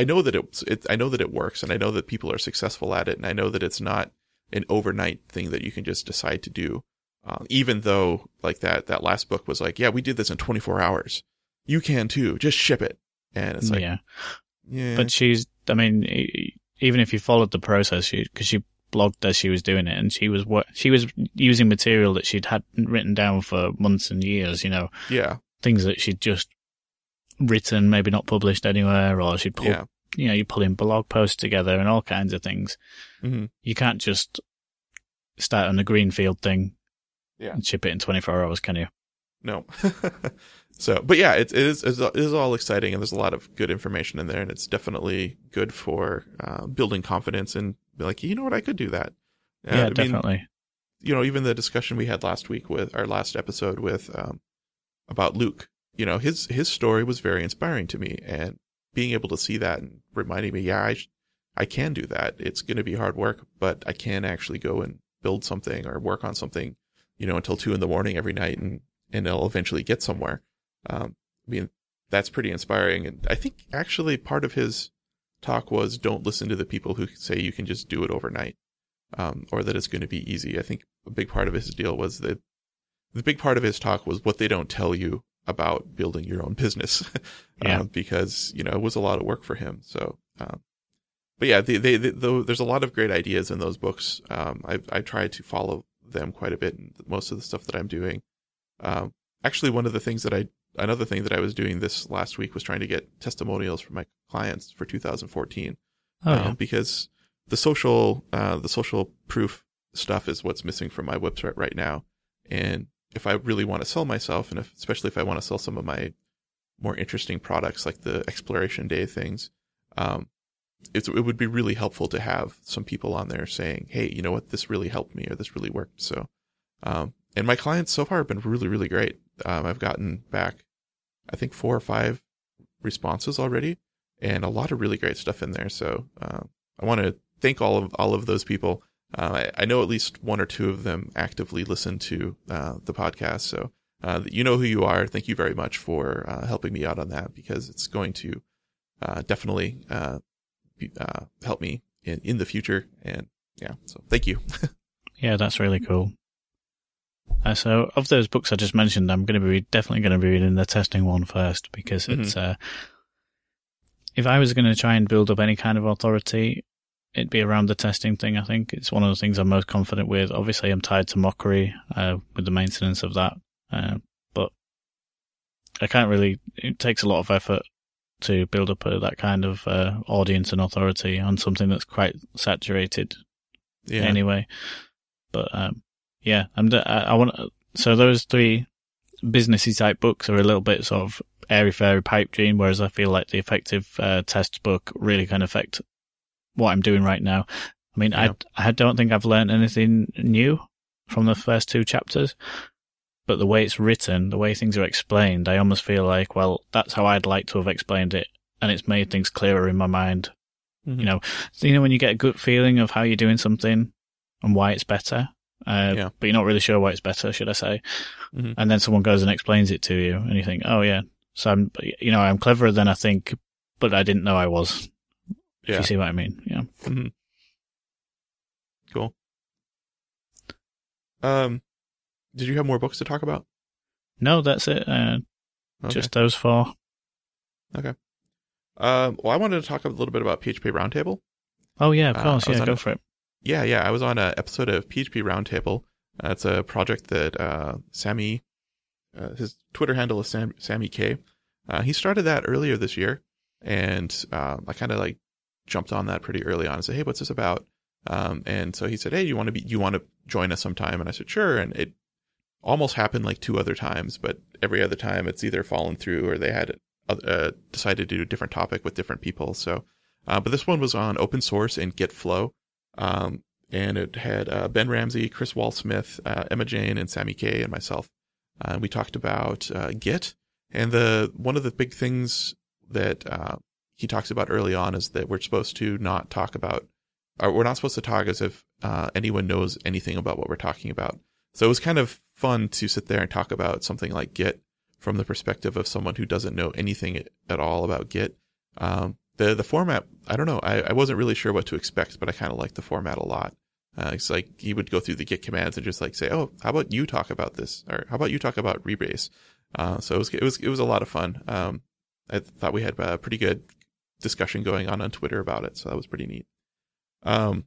I know that it's it, I know that it works, and I know that people are successful at it, and I know that it's not an overnight thing that you can just decide to do. Um, even though like that that last book was like, yeah, we did this in 24 hours. You can too. Just ship it, and it's like, yeah. yeah, But she's, I mean, even if you followed the process, she, cause she blogged as she was doing it and she was she was using material that she'd had written down for months and years, you know, yeah, things that she'd just written, maybe not published anywhere, or she'd pull, yeah. you know, you pull in blog posts together and all kinds of things. hmm You can't just start on a greenfield thing Yeah. and ship it in 24 hours, can you? No. [LAUGHS] so, but yeah, it, it is it is all exciting, and there's a lot of good information in there, and it's definitely good for uh, building confidence and be like, you know what, I could do that. Uh, yeah, I mean, definitely. you know, even the discussion we had last week with our last episode with um, about Luke, you know, his his story was very inspiring to me, and being able to see that and reminding me, yeah, I sh- I can do that. It's going to be hard work, but I can actually go and build something or work on something, you know, until two in the morning every night, and and it'll eventually get somewhere. Um, I mean, that's pretty inspiring, and I think actually part of his talk was don't listen to the people who say you can just do it overnight um, or that it's going to be easy. I think a big part of his deal was that the big part of his talk was what they don't tell you about building your own business, [LAUGHS] Yeah. um, because you know it was a lot of work for him. So, um, but yeah, they, they, they, there's a lot of great ideas in those books. Um, I I try to follow them quite a bit in most of the stuff that I'm doing. Um, actually, one of the things that I another thing that I was doing this last week was trying to get testimonials from my clients for 2014 Oh, um, yeah. because the social uh, the social proof stuff is what's missing from my website right now. And if I really want to sell myself, and if, especially if I want to sell some of my more interesting products like the exploration day things, um, it would be really helpful to have some people on there saying, "Hey, you know what? This really helped me, or this really worked." So, um, and my clients so far have been really, really great. Um, I've gotten back, I think, four or five responses already, and a lot of really great stuff in there. So, uh, I want to thank all of all of those people. Uh, I, I know at least one or two of them actively listen to uh, the podcast, so uh, you know who you are. Thank you very much for uh, helping me out on that because it's going to uh, definitely uh, be, uh, help me in in the future. And yeah, so thank you. [LAUGHS] Yeah, that's really cool. Uh, so, of those books I just mentioned, I'm going to be definitely going to be reading the testing one first because Mhm. it's uh, if I was going to try and build up any kind of authority, it'd be around the testing thing. I think it's one of the things I'm most confident with. Obviously, I'm tied to Mockery uh, with the maintenance of that, uh, but I can't really. It takes a lot of effort to build up a, that kind of uh, audience and authority on something that's quite saturated Yeah. anyway. But um, yeah, I'm. d- I, I want. So those three businessy type books are a little bit sort of airy fairy pipe dream, whereas I feel like the effective uh, test book really can affect what I'm doing right now. I mean, Yeah. I I don't think I've learned anything new from the first two chapters. But the way it's written, the way things are explained, I almost feel like, well, that's how I'd like to have explained it, and it's made things clearer in my mind Mhm. you know, so, you know when you get a good feeling of how you're doing something and why it's better, uh, Yeah. but you're not really sure why it's better, should I say? Mhm. And then someone goes and explains it to you, and you think, oh yeah, so I'm, you know, I'm cleverer than I think, but I didn't know I was. If Yeah. you see what I mean, yeah. Mhm. Cool. Um, did you have more books to talk about? No, that's it. Uh, Okay. Just those four. Okay. Um, well, I wanted to talk a little bit about PHP Roundtable. Oh yeah, of Uh, course. Was yeah, go a- for it. Yeah, yeah. I was on an episode of PHP Roundtable. Uh, it's a project that uh, Sammy, uh, his Twitter handle is Sam, Sammy K. Uh, he started that earlier this year, and uh, I kind of like jumped on that pretty early on and said, "Hey, what's this about?" Um, and so he said, "Hey, you want to be? You want to join us sometime?" And I said, "Sure." And it almost happened like two other times, but every other time it's either fallen through or they had uh, decided to do a different topic with different people. So, uh, but this one was on open source and Git Flow. Um, and it had uh, Ben Ramsey, Kris Wallsmith, uh, Emma Jane, and Sammy Kaye, and myself. Uh, we talked about uh, Git, and the one of the big things that he talks about early on is that we're supposed to not talk about, or we're not supposed to talk as if uh, anyone knows anything about what we're talking about. So it was kind of fun to sit there and talk about something like Git from the perspective of someone who doesn't know anything at all about Git. Um, the the format, I don't know. I, I wasn't really sure what to expect, but I kind of liked the format a lot. Uh, it's like he would go through the Git commands and just like say, "Oh, how about you talk about this?" or "How about you talk about rebase?" Uh, so it was it was it was a lot of fun. Um, I thought we had a pretty good discussion going on on Twitter about it, so that was pretty neat. Um,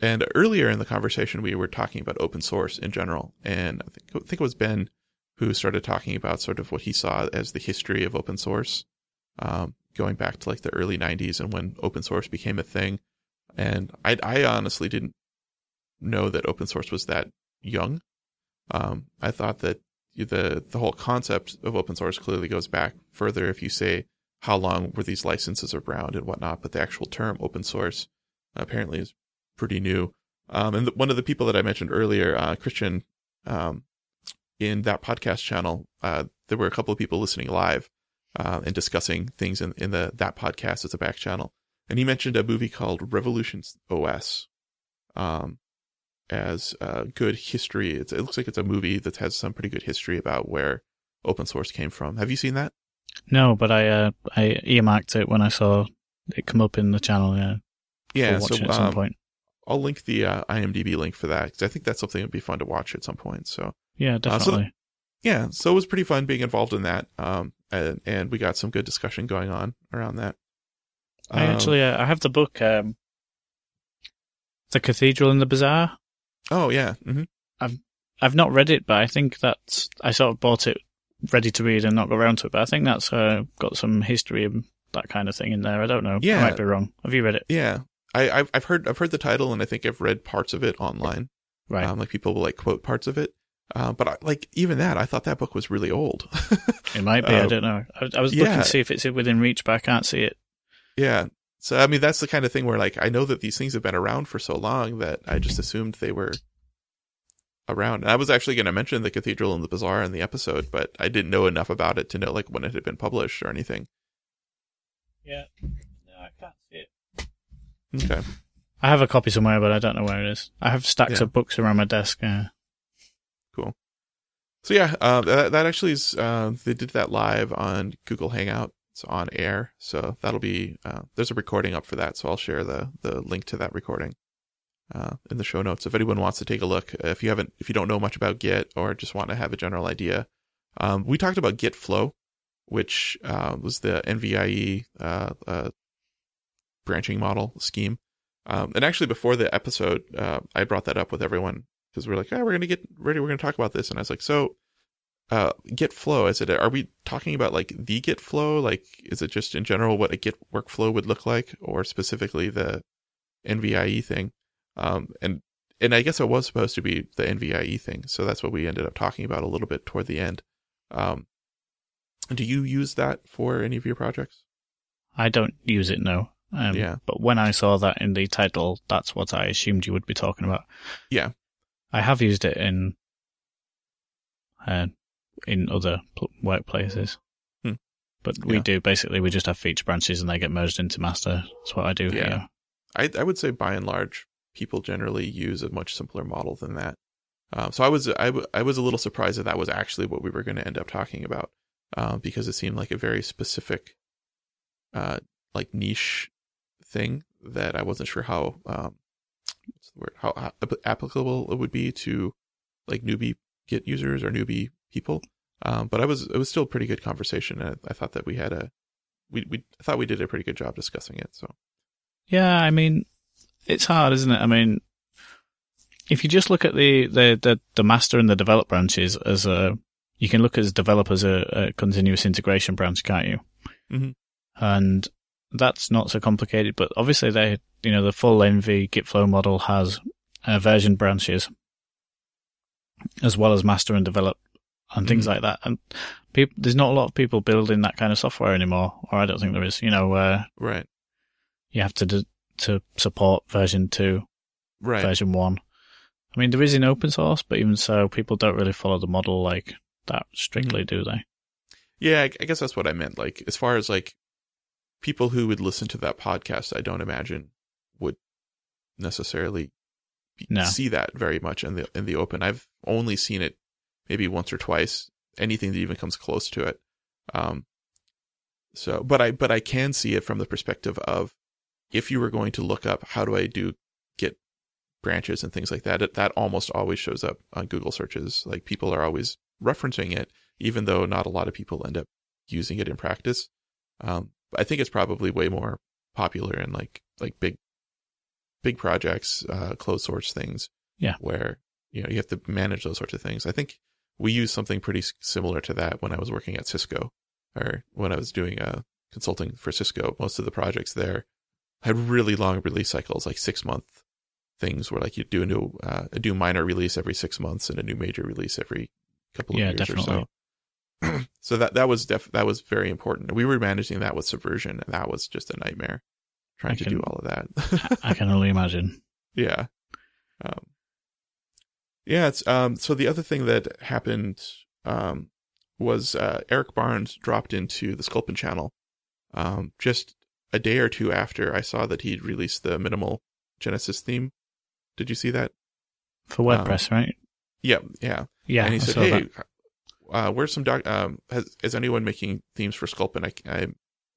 and earlier in the conversation, we were talking about open source in general, and I think, I think it was Ben who started talking about sort of what he saw as the history of open source, um, going back to like the early '90s and when open source became a thing. And I, I honestly didn't know that open source was that young. Um, I thought that the the whole concept of open source clearly goes back further if you say how long were these licenses around and whatnot, but the actual term open source apparently is pretty new. Um, and the, one of the people that I mentioned earlier, uh, Christian, um, in that podcast channel, uh, there were a couple of people listening live uh, and discussing things in, in the that podcast as a back channel. And he mentioned a movie called Revolutions OS um, as a good history. It's, it looks like it's a movie that has some pretty good history about where open source came from. Have you seen that? No, but I uh, I earmarked it when I saw it come up in the channel. Yeah, Yeah, so at some um, point. I'll link the uh, IMDb link for that because I think that's something that'd be fun to watch at some point. So Yeah, so the- definitely. yeah, so it was pretty fun being involved in that. Um, and, and we got some good discussion going on around that. I Um, actually uh, I have the book, um, The Cathedral in the Bazaar. oh yeah, hmm I've I've not read it, but I think that's I sort of bought it ready to read and not got around to it. But I think that's uh, got some history and that kind of thing in there. I don't know. Yeah. I might be wrong. Have you read it? yeah. I, I've I've heard I've heard the title and I think I've read parts of it online. Right. Um, like people will like quote parts of it. Uh, but I, like even that, I thought that book was really old. [LAUGHS] it might be. I um, don't know. I, I was looking to see if it's within reach, but I can't see it. yeah. So I mean, that's the kind of thing where like I know that these things have been around for so long that I just assumed they were around. And I was actually going to mention the Cathedral and the Bazaar in the episode, but I didn't know enough about it to know like when it had been published or anything. Yeah. No, I can't see it. Okay. I have a copy somewhere, but I don't know where it is. I have stacks Yeah. of books around my desk. Cool. So yeah, uh, that, that actually is. Uh, they did that live on Google Hangout. It's on air, so that'll be. Uh, there's a recording up for that, so I'll share the the link to that recording uh, in the show notes. If anyone wants to take a look, if you haven't, if you don't know much about Git or just want to have a general idea, um, we talked about Git Flow, which uh, was the NVIE uh, uh, branching model scheme. Um, and actually, before the episode, uh, I brought that up with everyone because we are like, oh, we're going to get ready. We're going to talk about this. And I was like, so uh, Git flow, is it, are we talking about like the Git flow? Like, is it just in general what a Git workflow would look like or specifically the NVIE thing? Um, and, and I guess it was supposed to be the NVIE thing. So that's what we ended up talking about a little bit toward the end. Um, do you use that for any of your projects? I don't use it, no. Um, Yeah. But when I saw that in the title, that's what I assumed you would be talking about. Yeah. I have used it in uh, in other pl- workplaces. Hmm. But we Yeah. do basically we just have feature branches and they get merged into master. That's what I do Yeah. here. I, I would say by and large, people generally use a much simpler model than that. Um, so I was I, w- I was a little surprised that that was actually what we were going to end up talking about, uh, because it seemed like a very specific, uh, like niche thing that I wasn't sure how um, what's the word how ap- applicable it would be to like newbie Git users or newbie people. Um, but I was it was still a pretty good conversation, and I, I thought that we had a we we I thought we did a pretty good job discussing it. So Yeah, I mean, it's hard, isn't it? I mean, if you just look at the, the, the, the master and the develop branches as a, you can look as develop as a, a continuous integration branch, can't you? Mhm. And that's not so complicated, but obviously they, you know, the full NV Git flow model has uh, version branches as well as master and develop and things Mhm. like that. And people, there's not a lot of people building that kind of software anymore, or I don't think there is, you know, where right, you have to to support version two, right. version one. I mean, there is in open source, but even so, people don't really follow the model like that strictly, do they? Yeah, I, I guess that's what I meant. Like, as far as like people who would listen to that podcast, I don't imagine would necessarily be- No. see that very much in the in the open. I've only seen it maybe once or twice. Anything that even comes close to it. Um. So, but I but I can see it from the perspective of if you were going to look up how do I do Git branches and things like that, that almost always shows up on Google searches. Like people are always referencing it, even though not a lot of people end up using it in practice. Um, I think it's probably way more popular in like like big big projects, uh, closed source things. Yeah. where you know you have to manage those sorts of things. I think we use something pretty similar to that when I was working at Cisco, or when I was doing uh, consulting for Cisco. Most of the projects there had really long release cycles, like six month things, where like you do a new uh, a new minor release every six months and a new major release every couple of Yeah, years definitely. or so. [CLEARS THROAT] so that that was def- that was very important. We were managing that with Subversion, and that was just a nightmare trying to do all of that. I can only imagine. [LAUGHS] yeah. Um, yeah, it's um so the other thing that happened um was uh Eric Barnes dropped into the Sculpin channel um just a day or two after I saw that he'd released the minimal Genesis theme. Did you see that? For Um, WordPress, right? Yeah, yeah. Yeah, and he I said, "Hey, uh, where's some doc? Um, has is anyone making themes for Sculpin? I I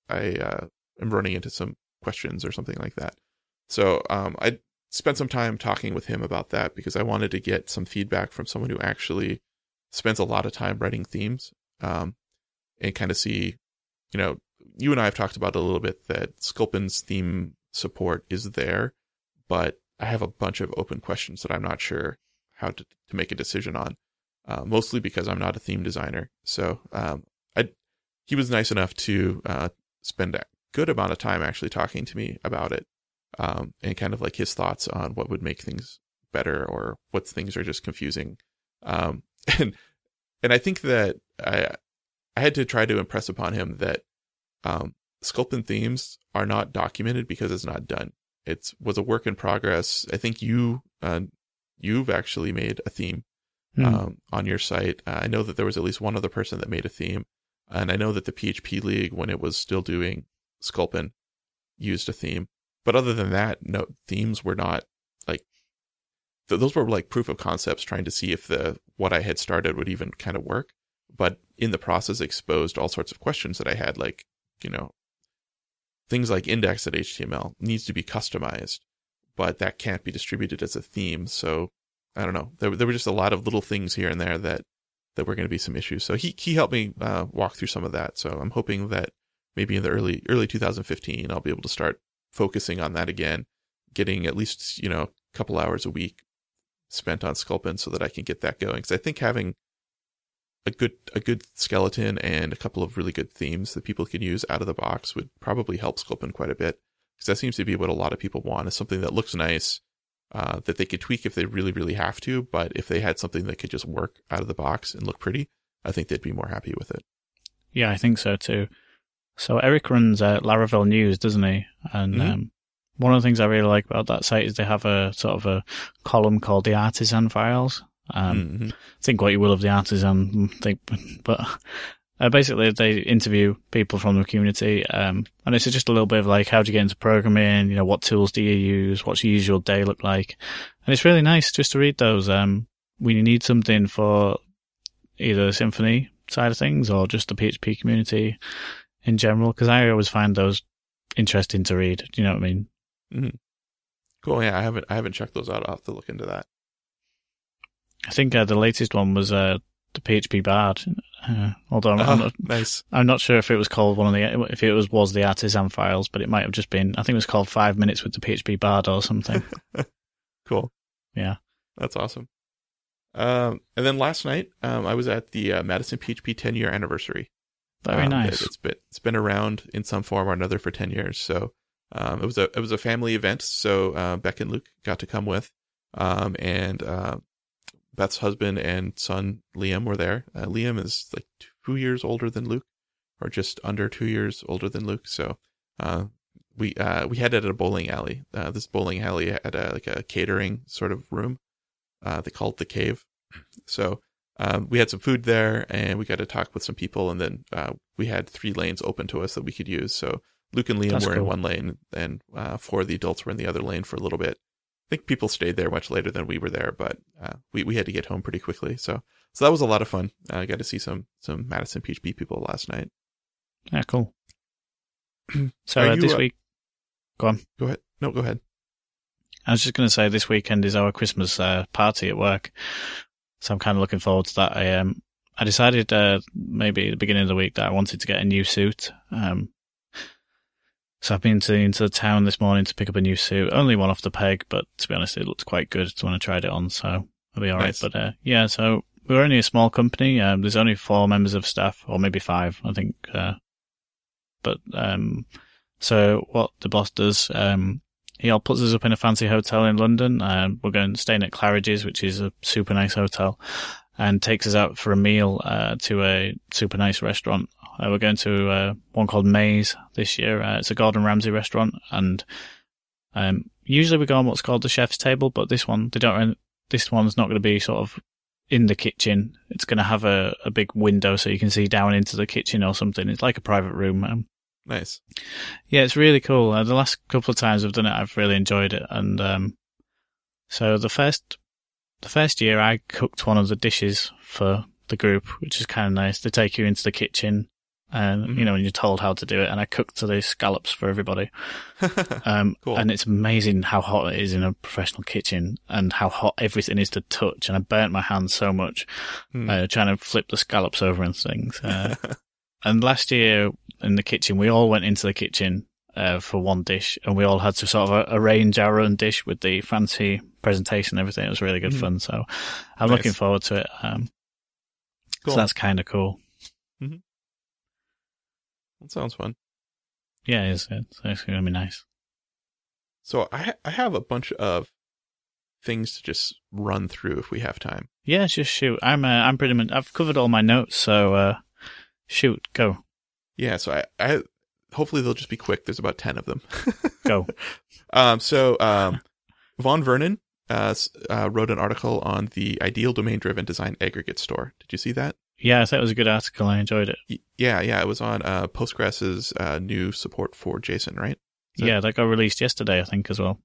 I uh, am running into some questions or something like that." So um, I spent some time talking with him about that because I wanted to get some feedback from someone who actually spends a lot of time writing themes, um, and kind of see, you know, you and I have talked about a little bit that Sculpin's theme support is there, but I have a bunch of open questions that I'm not sure how to, to make a decision on uh, mostly because I'm not a theme designer. So um, I, he was nice enough to uh, spend a good amount of time actually talking to me about it um, and kind of like his thoughts on what would make things better or what things are just confusing. Um, [LAUGHS] and and I think that I I had to try to impress upon him that um, Sculpin themes are not documented because it's not done. It was a work in progress. I think you uh, you've actually made a theme Hmm. um, on your site. Uh, I know that there was at least one other person that made a theme, and I know that the PHP League, when it was still doing Sculpin, used a theme. But other than that, no themes were not like th- those were like proof of concepts, trying to see if the what I had started would even kind of work. But in the process, exposed all sorts of questions that I had, like you know things like index.html needs to be customized, but that can't be distributed as a theme. So I don't know. There, there were just a lot of little things here and there that that were going to be some issues. So he he helped me uh, walk through some of that. So I'm hoping that maybe in the early early 2015 I'll be able to start focusing on that again, getting at least you know a couple hours a week spent on Sculpin so that I can get that going. Because I think having a good a good skeleton and a couple of really good themes that people can use out of the box would probably help Sculpin quite a bit. Because that seems to be what a lot of people want is something that looks nice, uh, that they could tweak if they really really have to. But if they had something that could just work out of the box and look pretty, I think they'd be more happy with it. Yeah, I think so too. So Eric runs uh, Laravel News, doesn't he? And Mhm. um, one of the things I really like about that site is they have a sort of a column called the Artisan Files. Um, Mhm. think what you will of the artisan thing, but uh, basically they interview people from the community, um, and it's just a little bit of like, how do you get into programming? You know, what tools do you use? What's your usual day look like? And it's really nice just to read those. Um, when you need something for either the Symfony side of things or just the PHP community in general, because I always find those interesting to read. Do you know what I mean? Cool. Yeah, I haven't I haven't checked those out. I'll have to look into that. I think uh, the latest one was uh, the PHP Bard. Uh, although I'm, I'm Oh, not, nice. I'm not sure if it was called one of the if it was was the artisan files, but it might have just been. I think it was called Five Minutes with the PHP Bard or something. [LAUGHS] Cool. Yeah. That's awesome. Um, and then last night, um, I was at the uh, Madison PHP 10 year anniversary. Very Um, nice. It's been it's been around in some form or another for 10 years. So um, it was a it was a family event. So uh, Beck and Luke got to come with, um, and uh, Beth's husband and son Liam were there. Uh, Liam is like two years older than Luke, or just under two years older than Luke. So uh, we uh, we had it at a bowling alley. Uh, this bowling alley had a, like a catering sort of room. Uh, they called it the cave. So um, we had some food there, and we got to talk with some people, and then uh, we had three lanes open to us that we could use. So Luke and Liam That's were in one lane, and uh, four of the adults were in the other lane for a little bit. I think people stayed there much later than we were there, but uh, we we had to get home pretty quickly. So so that was a lot of fun. Uh, I got to see some some Madison PHP people last night. yeah, cool. [CLEARS THROAT] so uh, you, this uh, week, go on. Go ahead. No, go ahead. I was just going to say this weekend is our Christmas uh, party at work, so I'm kind of looking forward to that. I um I decided uh, maybe at the beginning of the week that I wanted to get a new suit. Um, so I've been to into the town this morning to pick up a new suit. Only one off the peg, but to be honest, it looked quite good when I tried it on, so I'll be all right. Nice. But uh, yeah, so we're only a small company. Um, there's only four members of staff, or maybe five, I think. Uh, but um, so what the boss does, um, he all puts us up in a fancy hotel in London. Um, we're going staying at Claridge's, which is a super nice hotel, and takes us out for a meal uh, to a super nice restaurant. Uh, we're going to uh, one called Maze this year. Uh, it's a Gordon Ramsay restaurant, and um, usually we go on what's called the chef's table, but this one they don't. This one's not going to be sort of in the kitchen. It's going to have a, a big window so you can see down into the kitchen or something. It's like a private room. Um, Nice. yeah, it's really cool. Uh, the last couple of times I've done it, I've really enjoyed it. And um, so the first the first year, I cooked one of the dishes for the group, which is kind of nice. They take you into the kitchen, and Mhm. you know, and you're told how to do it. And I cooked the scallops for everybody. [LAUGHS] Um, Cool. And it's amazing how hot it is in a professional kitchen, and how hot everything is to touch. And I burnt my hands so much Hmm. uh, trying to flip the scallops over and things. Uh, [LAUGHS] and last year in the kitchen, we all went into the kitchen uh, for one dish, and we all had to sort of arrange our own dish with the fancy presentation and everything. It was really good Mhm. fun. So I'm Nice. looking forward to it. Um, Cool. So that's kind of cool. That sounds fun. Yeah, it is. It's, it's going to be nice. So I I have a bunch of things to just run through if we have time. Yeah, just shoot. I'm uh, I'm pretty much I've covered all my notes, so uh, shoot, go, Yeah. So I, I hopefully they'll just be quick. There's about ten of them. [LAUGHS] go. Um, so um, Vaughn Vernon uh, uh, wrote an article on the ideal domain driven design aggregate store. Did you see that? Yeah, I thought it was a good article. I enjoyed it. Y- Yeah, yeah. It was on uh, Postgres's uh, new support for JSON, right? So- Yeah, that got released yesterday, I think, as well.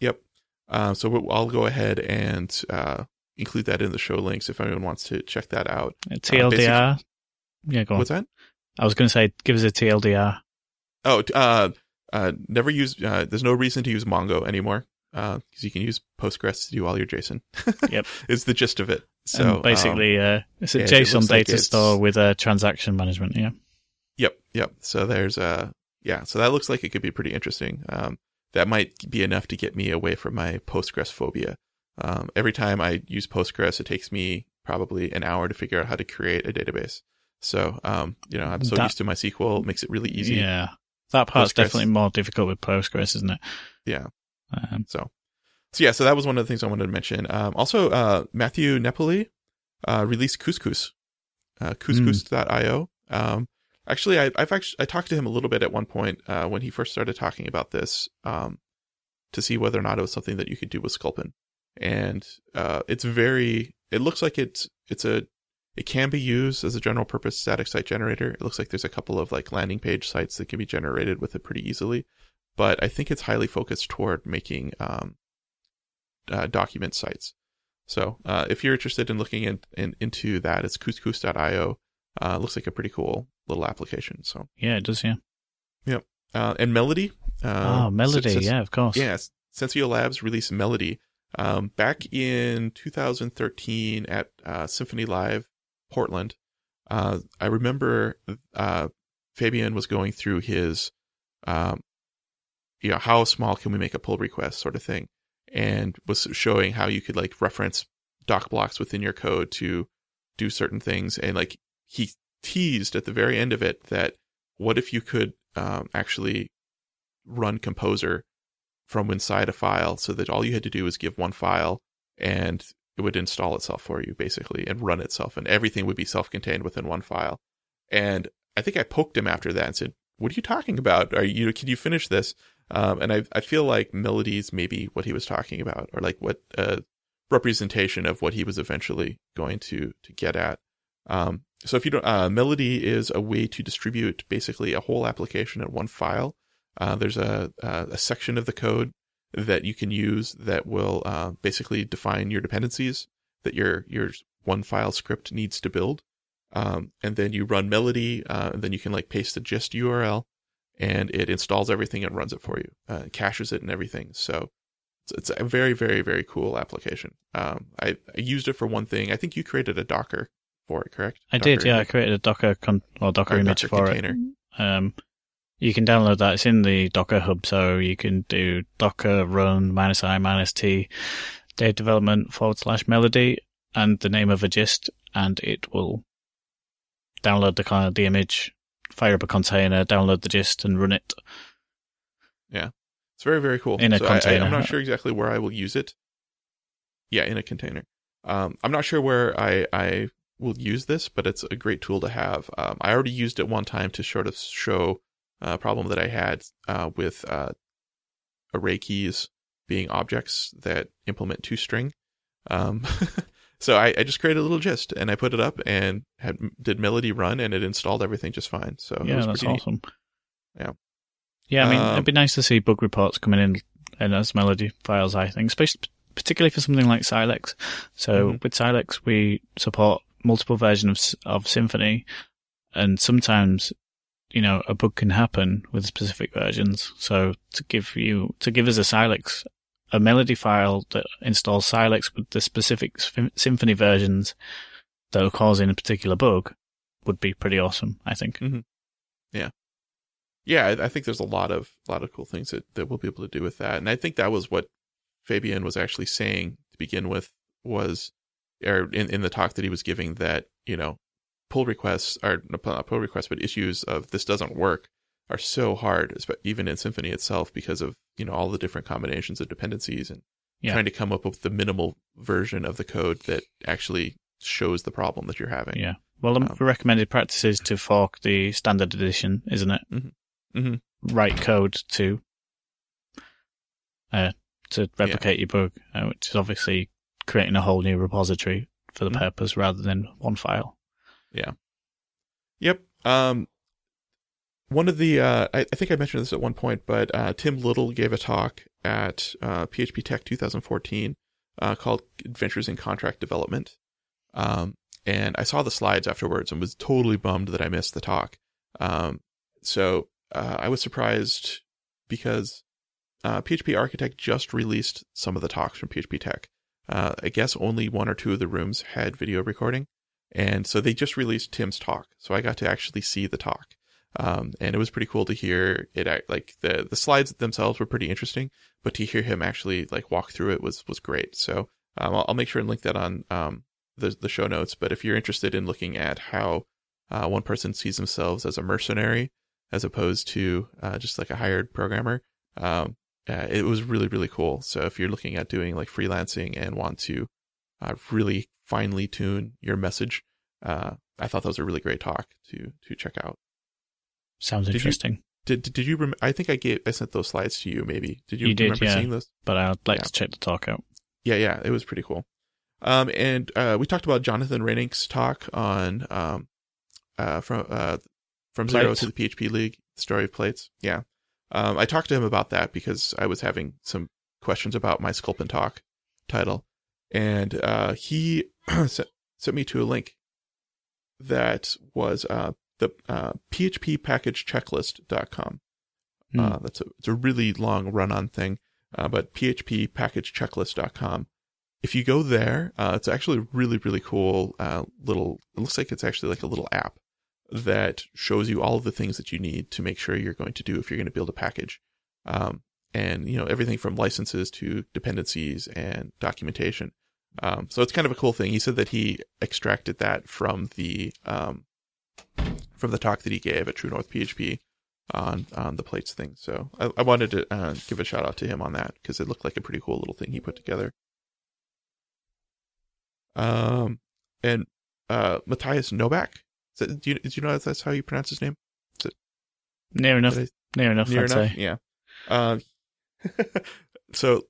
Yep. Uh, so I'll go ahead and uh, include that in the show links if anyone wants to check that out. TLDR. yeah, go on. What's that? I was going to say, give us a TLDR. Oh, uh, uh, never use. Uh, there's no reason to use Mongo anymore because you can use Postgres to do all your JSON. [LAUGHS] Yep. it's the gist of it. So and um, basically, uh, it's a yeah, JSON like data it's- store with a transaction management. Yeah. Yep, yep. So there's a yeah, so that looks like it could be pretty interesting. Um that might be enough to get me away from my Postgres phobia. Um, every time I use Postgres, it takes me probably an hour to figure out how to create a database. So, um, you know, I'm so That- used to MySQL, it makes it really easy. Yeah. That part's Postgres. definitely more difficult with Postgres, isn't it? Yeah. Um, So, so yeah, so that was one of the things I wanted to mention. Um, also, uh, Matthieu Napoli, uh, released Couscous, uh, couscous.io. Um, actually, I, I've actually, I talked to him a little bit at one point, uh, when he first started talking about this, um, to see whether or not it was something that you could do with Sculpin. And, uh, it's very, it looks like it's, it's a, it can be used as a general purpose static site generator. It looks like there's a couple of like landing page sites that can be generated with it pretty easily but I think it's highly focused toward making um, uh, document sites. So uh, if you're interested in looking in, in, into that, it's couscous.io. Uh, looks like a pretty cool little application. So yeah, it does, yeah. uh, and Melody. Uh, oh, Melody, since- yeah, of course. Yes, Sensio Labs released Melody um, back in 2013 at uh, Symfony Live Portland. Uh, I remember uh, Fabien was going through his, um, you know, how small can we make a pull request sort of thing, and was showing how you could like reference doc blocks within your code to do certain things, and like he teased at the very end of it that what if you could um, actually run Composer from inside a file so that all you had to do was give one file and it would install itself for you basically and run itself and everything would be self-contained within one file. And I think I poked him after that and said, "What are you talking about? Are you can you finish this?" Um, and I I feel like melodies maybe what he was talking about or like what uh, representation of what he was eventually going to to get at. Um, so if you don't, uh, Melody is a way to distribute basically a whole application in one file. Uh, there's a, a a section of the code that you can use that will uh, basically define your dependencies that your your one file script needs to build. Um, and then you run Melody, uh, and then you can like paste the gist URL, and it installs everything and runs it for you, uh, caches it and everything. So it's, it's a very very very cool application. Um, I, I used it for one thing. I think you created a Docker for it, correct? I did, Docker yeah. I created a Docker con- or Docker or image Docker for container. it. Um, you can download that. It's in the Docker Hub, so you can do Docker run minus i minus t data development forward slash melody and the name of a gist, and it will download the kind of the image, fire up a container, download the gist, and run it. Yeah, it's very very cool. In a So I- I, container. am not sure exactly where I will use it. Yeah, in a container. Um, I'm not sure where I I will use this, but it's a great tool to have. Um, I already used it one time to sort of show a problem that I had uh, with uh, array keys being objects that implement toString. Um, [LAUGHS] so I, I just created a little gist and I put it up and had did Melody run and it installed everything just fine. So it yeah, was that's pretty neat. awesome. Yeah. Yeah, I mean, Um, it'd be nice to see bug reports coming in, in as melody files, I think, especially, particularly for something like Silex. So Mhm. with Silex, we support multiple versions of, of Symfony, and sometimes, you know, a bug can happen with specific versions. So to give you, to give us a Silex, a melody file that installs Silex with the specific Symfony versions that are causing a particular bug would be pretty awesome, I think. Mm-hmm. yeah, I, I think there's a lot of a lot of cool things that, that we'll be able to do with that. And I think that was what Fabien was actually saying to begin with was or in, in the talk that he was giving that, you know, pull requests are not pull requests, but issues of this doesn't work are so hard, even in Symfony itself, because of, you know, all the different combinations of dependencies and Yeah. trying to come up with the minimal version of the code that actually shows the problem that you're having. Yeah. Well, the Um, recommended practice is to fork the standard edition, isn't it? Mhm. Write code to uh, to replicate your bug, uh, which is obviously creating a whole new repository for the Mhm. purpose rather than one file. Yeah. Yep. Um, one of the, uh, I, I think I mentioned this at one point, but uh, Tim Lytle gave a talk at uh, PHP Tech 2014 uh, called Adventures in Contract Development. Um, and I saw the slides afterwards and was totally bummed that I missed the talk. Um, so uh, I was surprised because uh, PHP Architect just released some of the talks from PHP Tech. Uh, I guess only one or two of the rooms had video recording. And so they just released Tim's talk. So I got to actually see the talk. Um, and it was pretty cool to hear it. Like the the slides themselves were pretty interesting, but to hear him actually like walk through it was was great. So um, I'll, I'll make sure and link that on um, the the show notes. But if you're interested in looking at how uh, one person sees themselves as a mercenary as opposed to uh, just like a hired programmer, um, uh, it was really really cool. So if you're looking at doing like freelancing and want to uh, really finely tune your message, uh, I thought that was a really great talk to to check out. Sounds Did interesting, Did did, did you? Rem- I think I gave I sent those slides to you. Maybe did you, You did, remember yeah. seeing those? but I'd like Yeah. to check the talk out. Yeah, yeah, it was pretty cool. Um, and uh, we talked about Jonathan Reinink's talk on um, uh, from uh, from zero to the PHP League, the story of plates. Yeah, um, I talked to him about that because I was having some questions about my Sculpin talk title, and uh, he [CLEARS THROAT] sent, sent me to a link that was uh, the uh, phppackageChecklist.com. Hmm. Uh, that's a, it's a really long run on thing, uh, but phppackageChecklist.com. If you go there, uh, it's actually really, really cool uh, little, it looks like it's actually like a little app that shows you all of the things that you need to make sure you're going to do if you're going to build a package. Um, and, you know, everything from licenses to dependencies and documentation. Um, so it's kind of a cool thing. He said that he extracted that from the, um, from the talk that he gave at True North PHP on on the plates thing. So I, I wanted to uh, give a shout out to him on that because it looked like a pretty cool little thing he put together. Um, and uh, Matthias Noback. Is that, do you, did you know that that's how you pronounce his name? Near enough. Did Near enough. Near I'd enough. say. Yeah. Um, [LAUGHS] so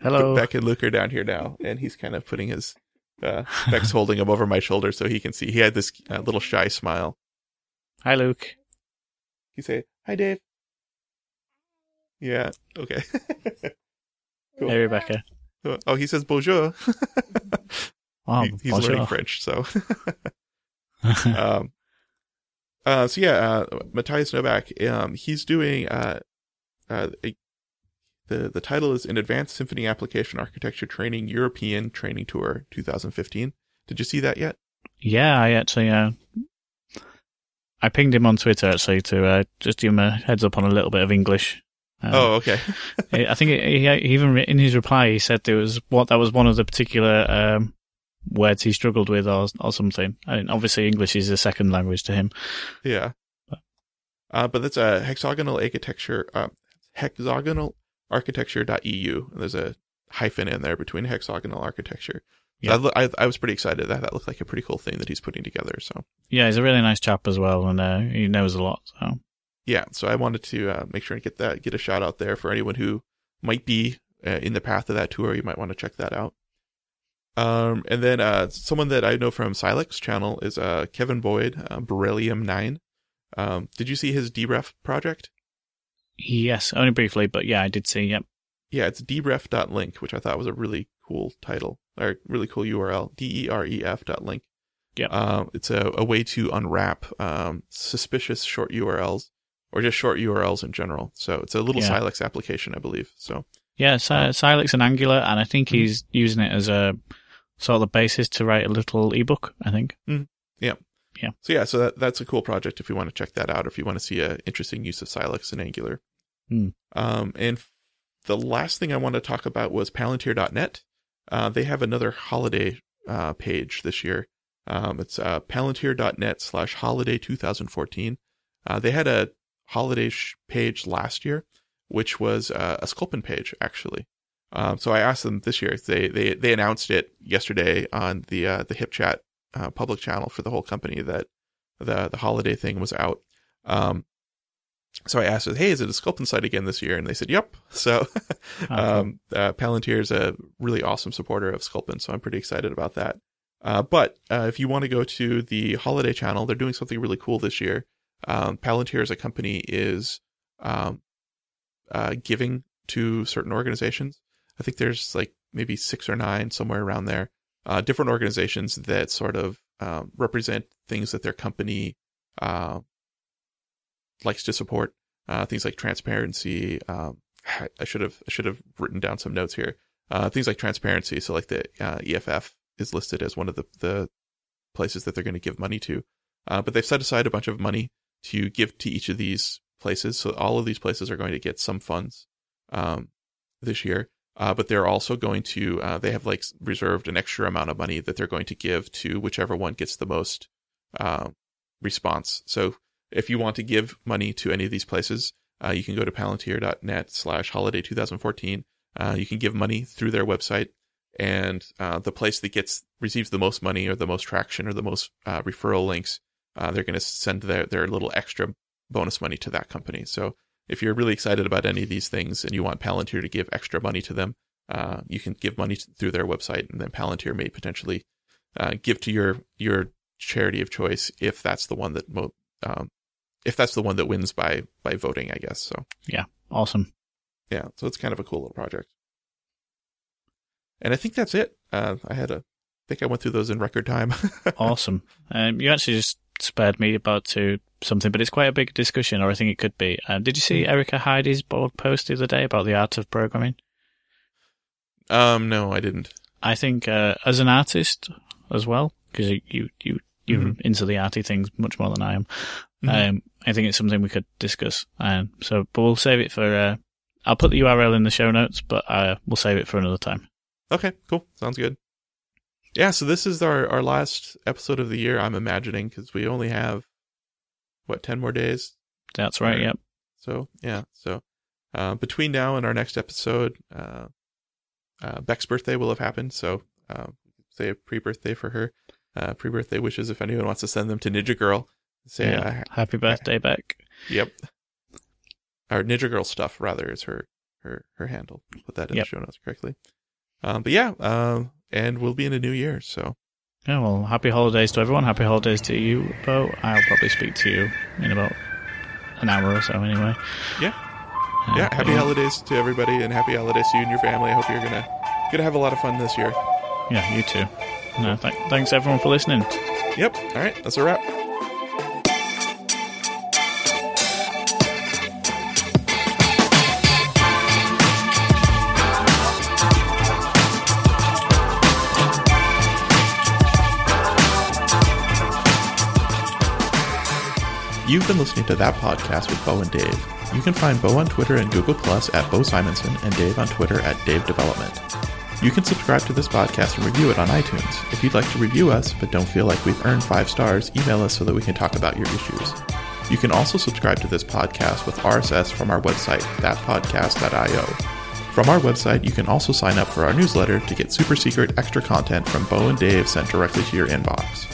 Hello. Beck and Luke are down here now, and he's kind of putting his uh, Beck's [LAUGHS] holding him over my shoulder so he can see. He had this uh, little shy smile. Hi, Luke. You say, "Hi, Dave." Yeah. Okay. [LAUGHS] Cool. Hey, Rebecca. oh, he says bonjour. [LAUGHS] Oh, He- he's bonjour. learning French, so. [LAUGHS] um, uh, so yeah, uh, Matthias Noback, um, he's doing, uh, uh, a, the, the title is an advanced Symfony application architecture training European training tour 2015. Did you see that yet? yeah, I actually, uh, I pinged him on Twitter actually to uh, just give him a heads up on a little bit of English. Um, oh, okay. [LAUGHS] I think he, he even in his reply he said there was what that was one of the particular um, words he struggled with or or something. I mean, obviously English is a second language to him. yeah. Uh, but that's a hexagonal architecture, uh, hexagonal architecture.eu. There's a hyphen in there between hexagonal architecture. Yeah. I, I was pretty excited that that looked like a pretty cool thing that he's putting together. So Yeah, he's a really nice chap as well, and uh, he knows a lot. So yeah, so I wanted to uh, make sure and get that, get a shout out there for anyone who might be uh, in the path of that tour. You might want to check that out. Um, and then uh, someone that I know from Silex channel is uh, Kevin Boyd, uh, Beryllium Nine. Um, did you see his deref project? yes, only briefly, but yeah, I did see. Yep. Yeah, it's deref.link, which I thought was a really cool title or really cool URL. D e r e f dot link. Yep. Um, it's a, a way to unwrap um, suspicious short URLs or just short URLs in general. So it's a little Yeah. Silex application, I believe. So Yeah, Si- Oh. Silex and Angular, and I think Mhm. he's using it as a sort of the basis to write a little ebook. I think. Yeah. Yeah. So yeah, so that, that's a cool project if you want to check that out. If you want to see a interesting use of Silex and Angular. Hmm. Um, and f- the last thing I want to talk about was Palantir.net. Uh, they have another holiday uh, page this year. Um, it's uh, palantir.net slash holiday 2014. Uh, they had a holiday sh- page last year, which was uh, a Sculpin page actually. Um, so I asked them this year. They they they announced it yesterday on the uh, the HipChat public channel for the whole company that the the holiday thing was out. Um, so I asked, "Hey, is it a Sculpin site again this year?" And they said, "Yep." [LAUGHS] So Oh, um, uh, Palantir is a really awesome supporter of Sculpin, so I'm pretty excited about that. Uh, but uh, if you want to go to the holiday channel, they're doing something really cool this year. Um, Palantir as a company is um, uh, giving to certain organizations. I think there's like maybe six or nine somewhere around there, uh, different organizations that sort of um, represent things that their company uh, likes to support. Uh, things like transparency. Um, [SIGHS] I should have I should have written down some notes here. Uh, things like transparency. So like the uh, EFF is listed as one of the the places that they're going to give money to. Uh, but they've set aside a bunch of money to give to each of these places. So all of these places are going to get some funds um, this year. Uh, but they're also going to uh, they have like reserved an extra amount of money that they're going to give to whichever one gets the most uh, response. So if you want to give money to any of these places, uh, you can go to palantir.net slash holiday 2014. Uh, you can give money through their website, and uh, the place that gets receives the most money or the most traction or the most referral links, they're going to send their their little extra bonus money to that company. So if you're really excited about any of these things and you want Palantir to give extra money to them, uh, you can give money through their website, and then Palantir may potentially uh, give to your your charity of choice if that's the one that mo- um, if that's the one that wins by by voting, I guess. So yeah, awesome. Yeah, so it's kind of a cool little project. And I think that's it. Uh, I had a, I think I went through those in record time. [LAUGHS] awesome. Um, you actually just spared me about to something, but it's quite a big discussion, or I think it could be. Um, did you see hmm. Erica Heidi's blog post the other day about the art of programming? Um, no, I didn't. I think uh, as an artist as well, because you you you you're mm-hmm. into the arty things much more than I am. Mm-hmm. Um, I think it's something we could discuss. Um, so, but we'll save it for. Uh, I'll put the URL in the show notes, but uh, we'll save it for another time. Okay, cool. Sounds good. Yeah, so this is our, our last episode of the year, I'm imagining, because we only have, what, 10 more days? That's right, yep. So, yeah. So, uh, between now and our next episode, uh, uh, Beck's birthday will have happened. So, uh, say a pre birthday for her. Uh, pre birthday wishes if anyone wants to send them to Ninja Girl. Say, yeah. Uh, happy birthday, Beck. Yep. Our Ninja Girl stuff, rather, is her, her, her handle. Put that in yep. the show notes correctly. Um, but yeah, um, and we'll be in a new year. So, yeah, well, happy holidays to everyone. Happy holidays to you, Beau. I'll probably speak to you in about an hour or so, anyway. Yeah, uh, yeah. Happy yeah. holidays to everybody, and happy holidays to you and your family. I hope you're gonna gonna have a lot of fun this year. Yeah, you too. No, th- thanks everyone for listening. Yep. All right, that's a wrap. You've been listening to that podcast with Beau and Dave. You can find Beau on Twitter and Google Plus at Beau Simensen and Dave on Twitter at Dave Development. You can subscribe to this podcast and review it on iTunes. If you'd like to review us but don't feel like we've earned five stars, email us so that we can talk about your issues. You can also subscribe to this podcast with RSS from our website, thatpodcast.io. From our website, you can also sign up for our newsletter to get super secret extra content from Beau and Dave sent directly to your inbox.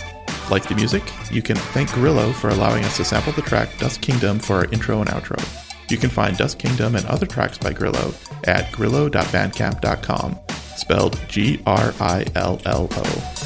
Like the music? You can thank Grillo for allowing us to sample the track Dust Kingdom for our intro and outro. You can find Dust Kingdom and other tracks by Grillo at grillo.bandcamp.com, spelled G R I L L O.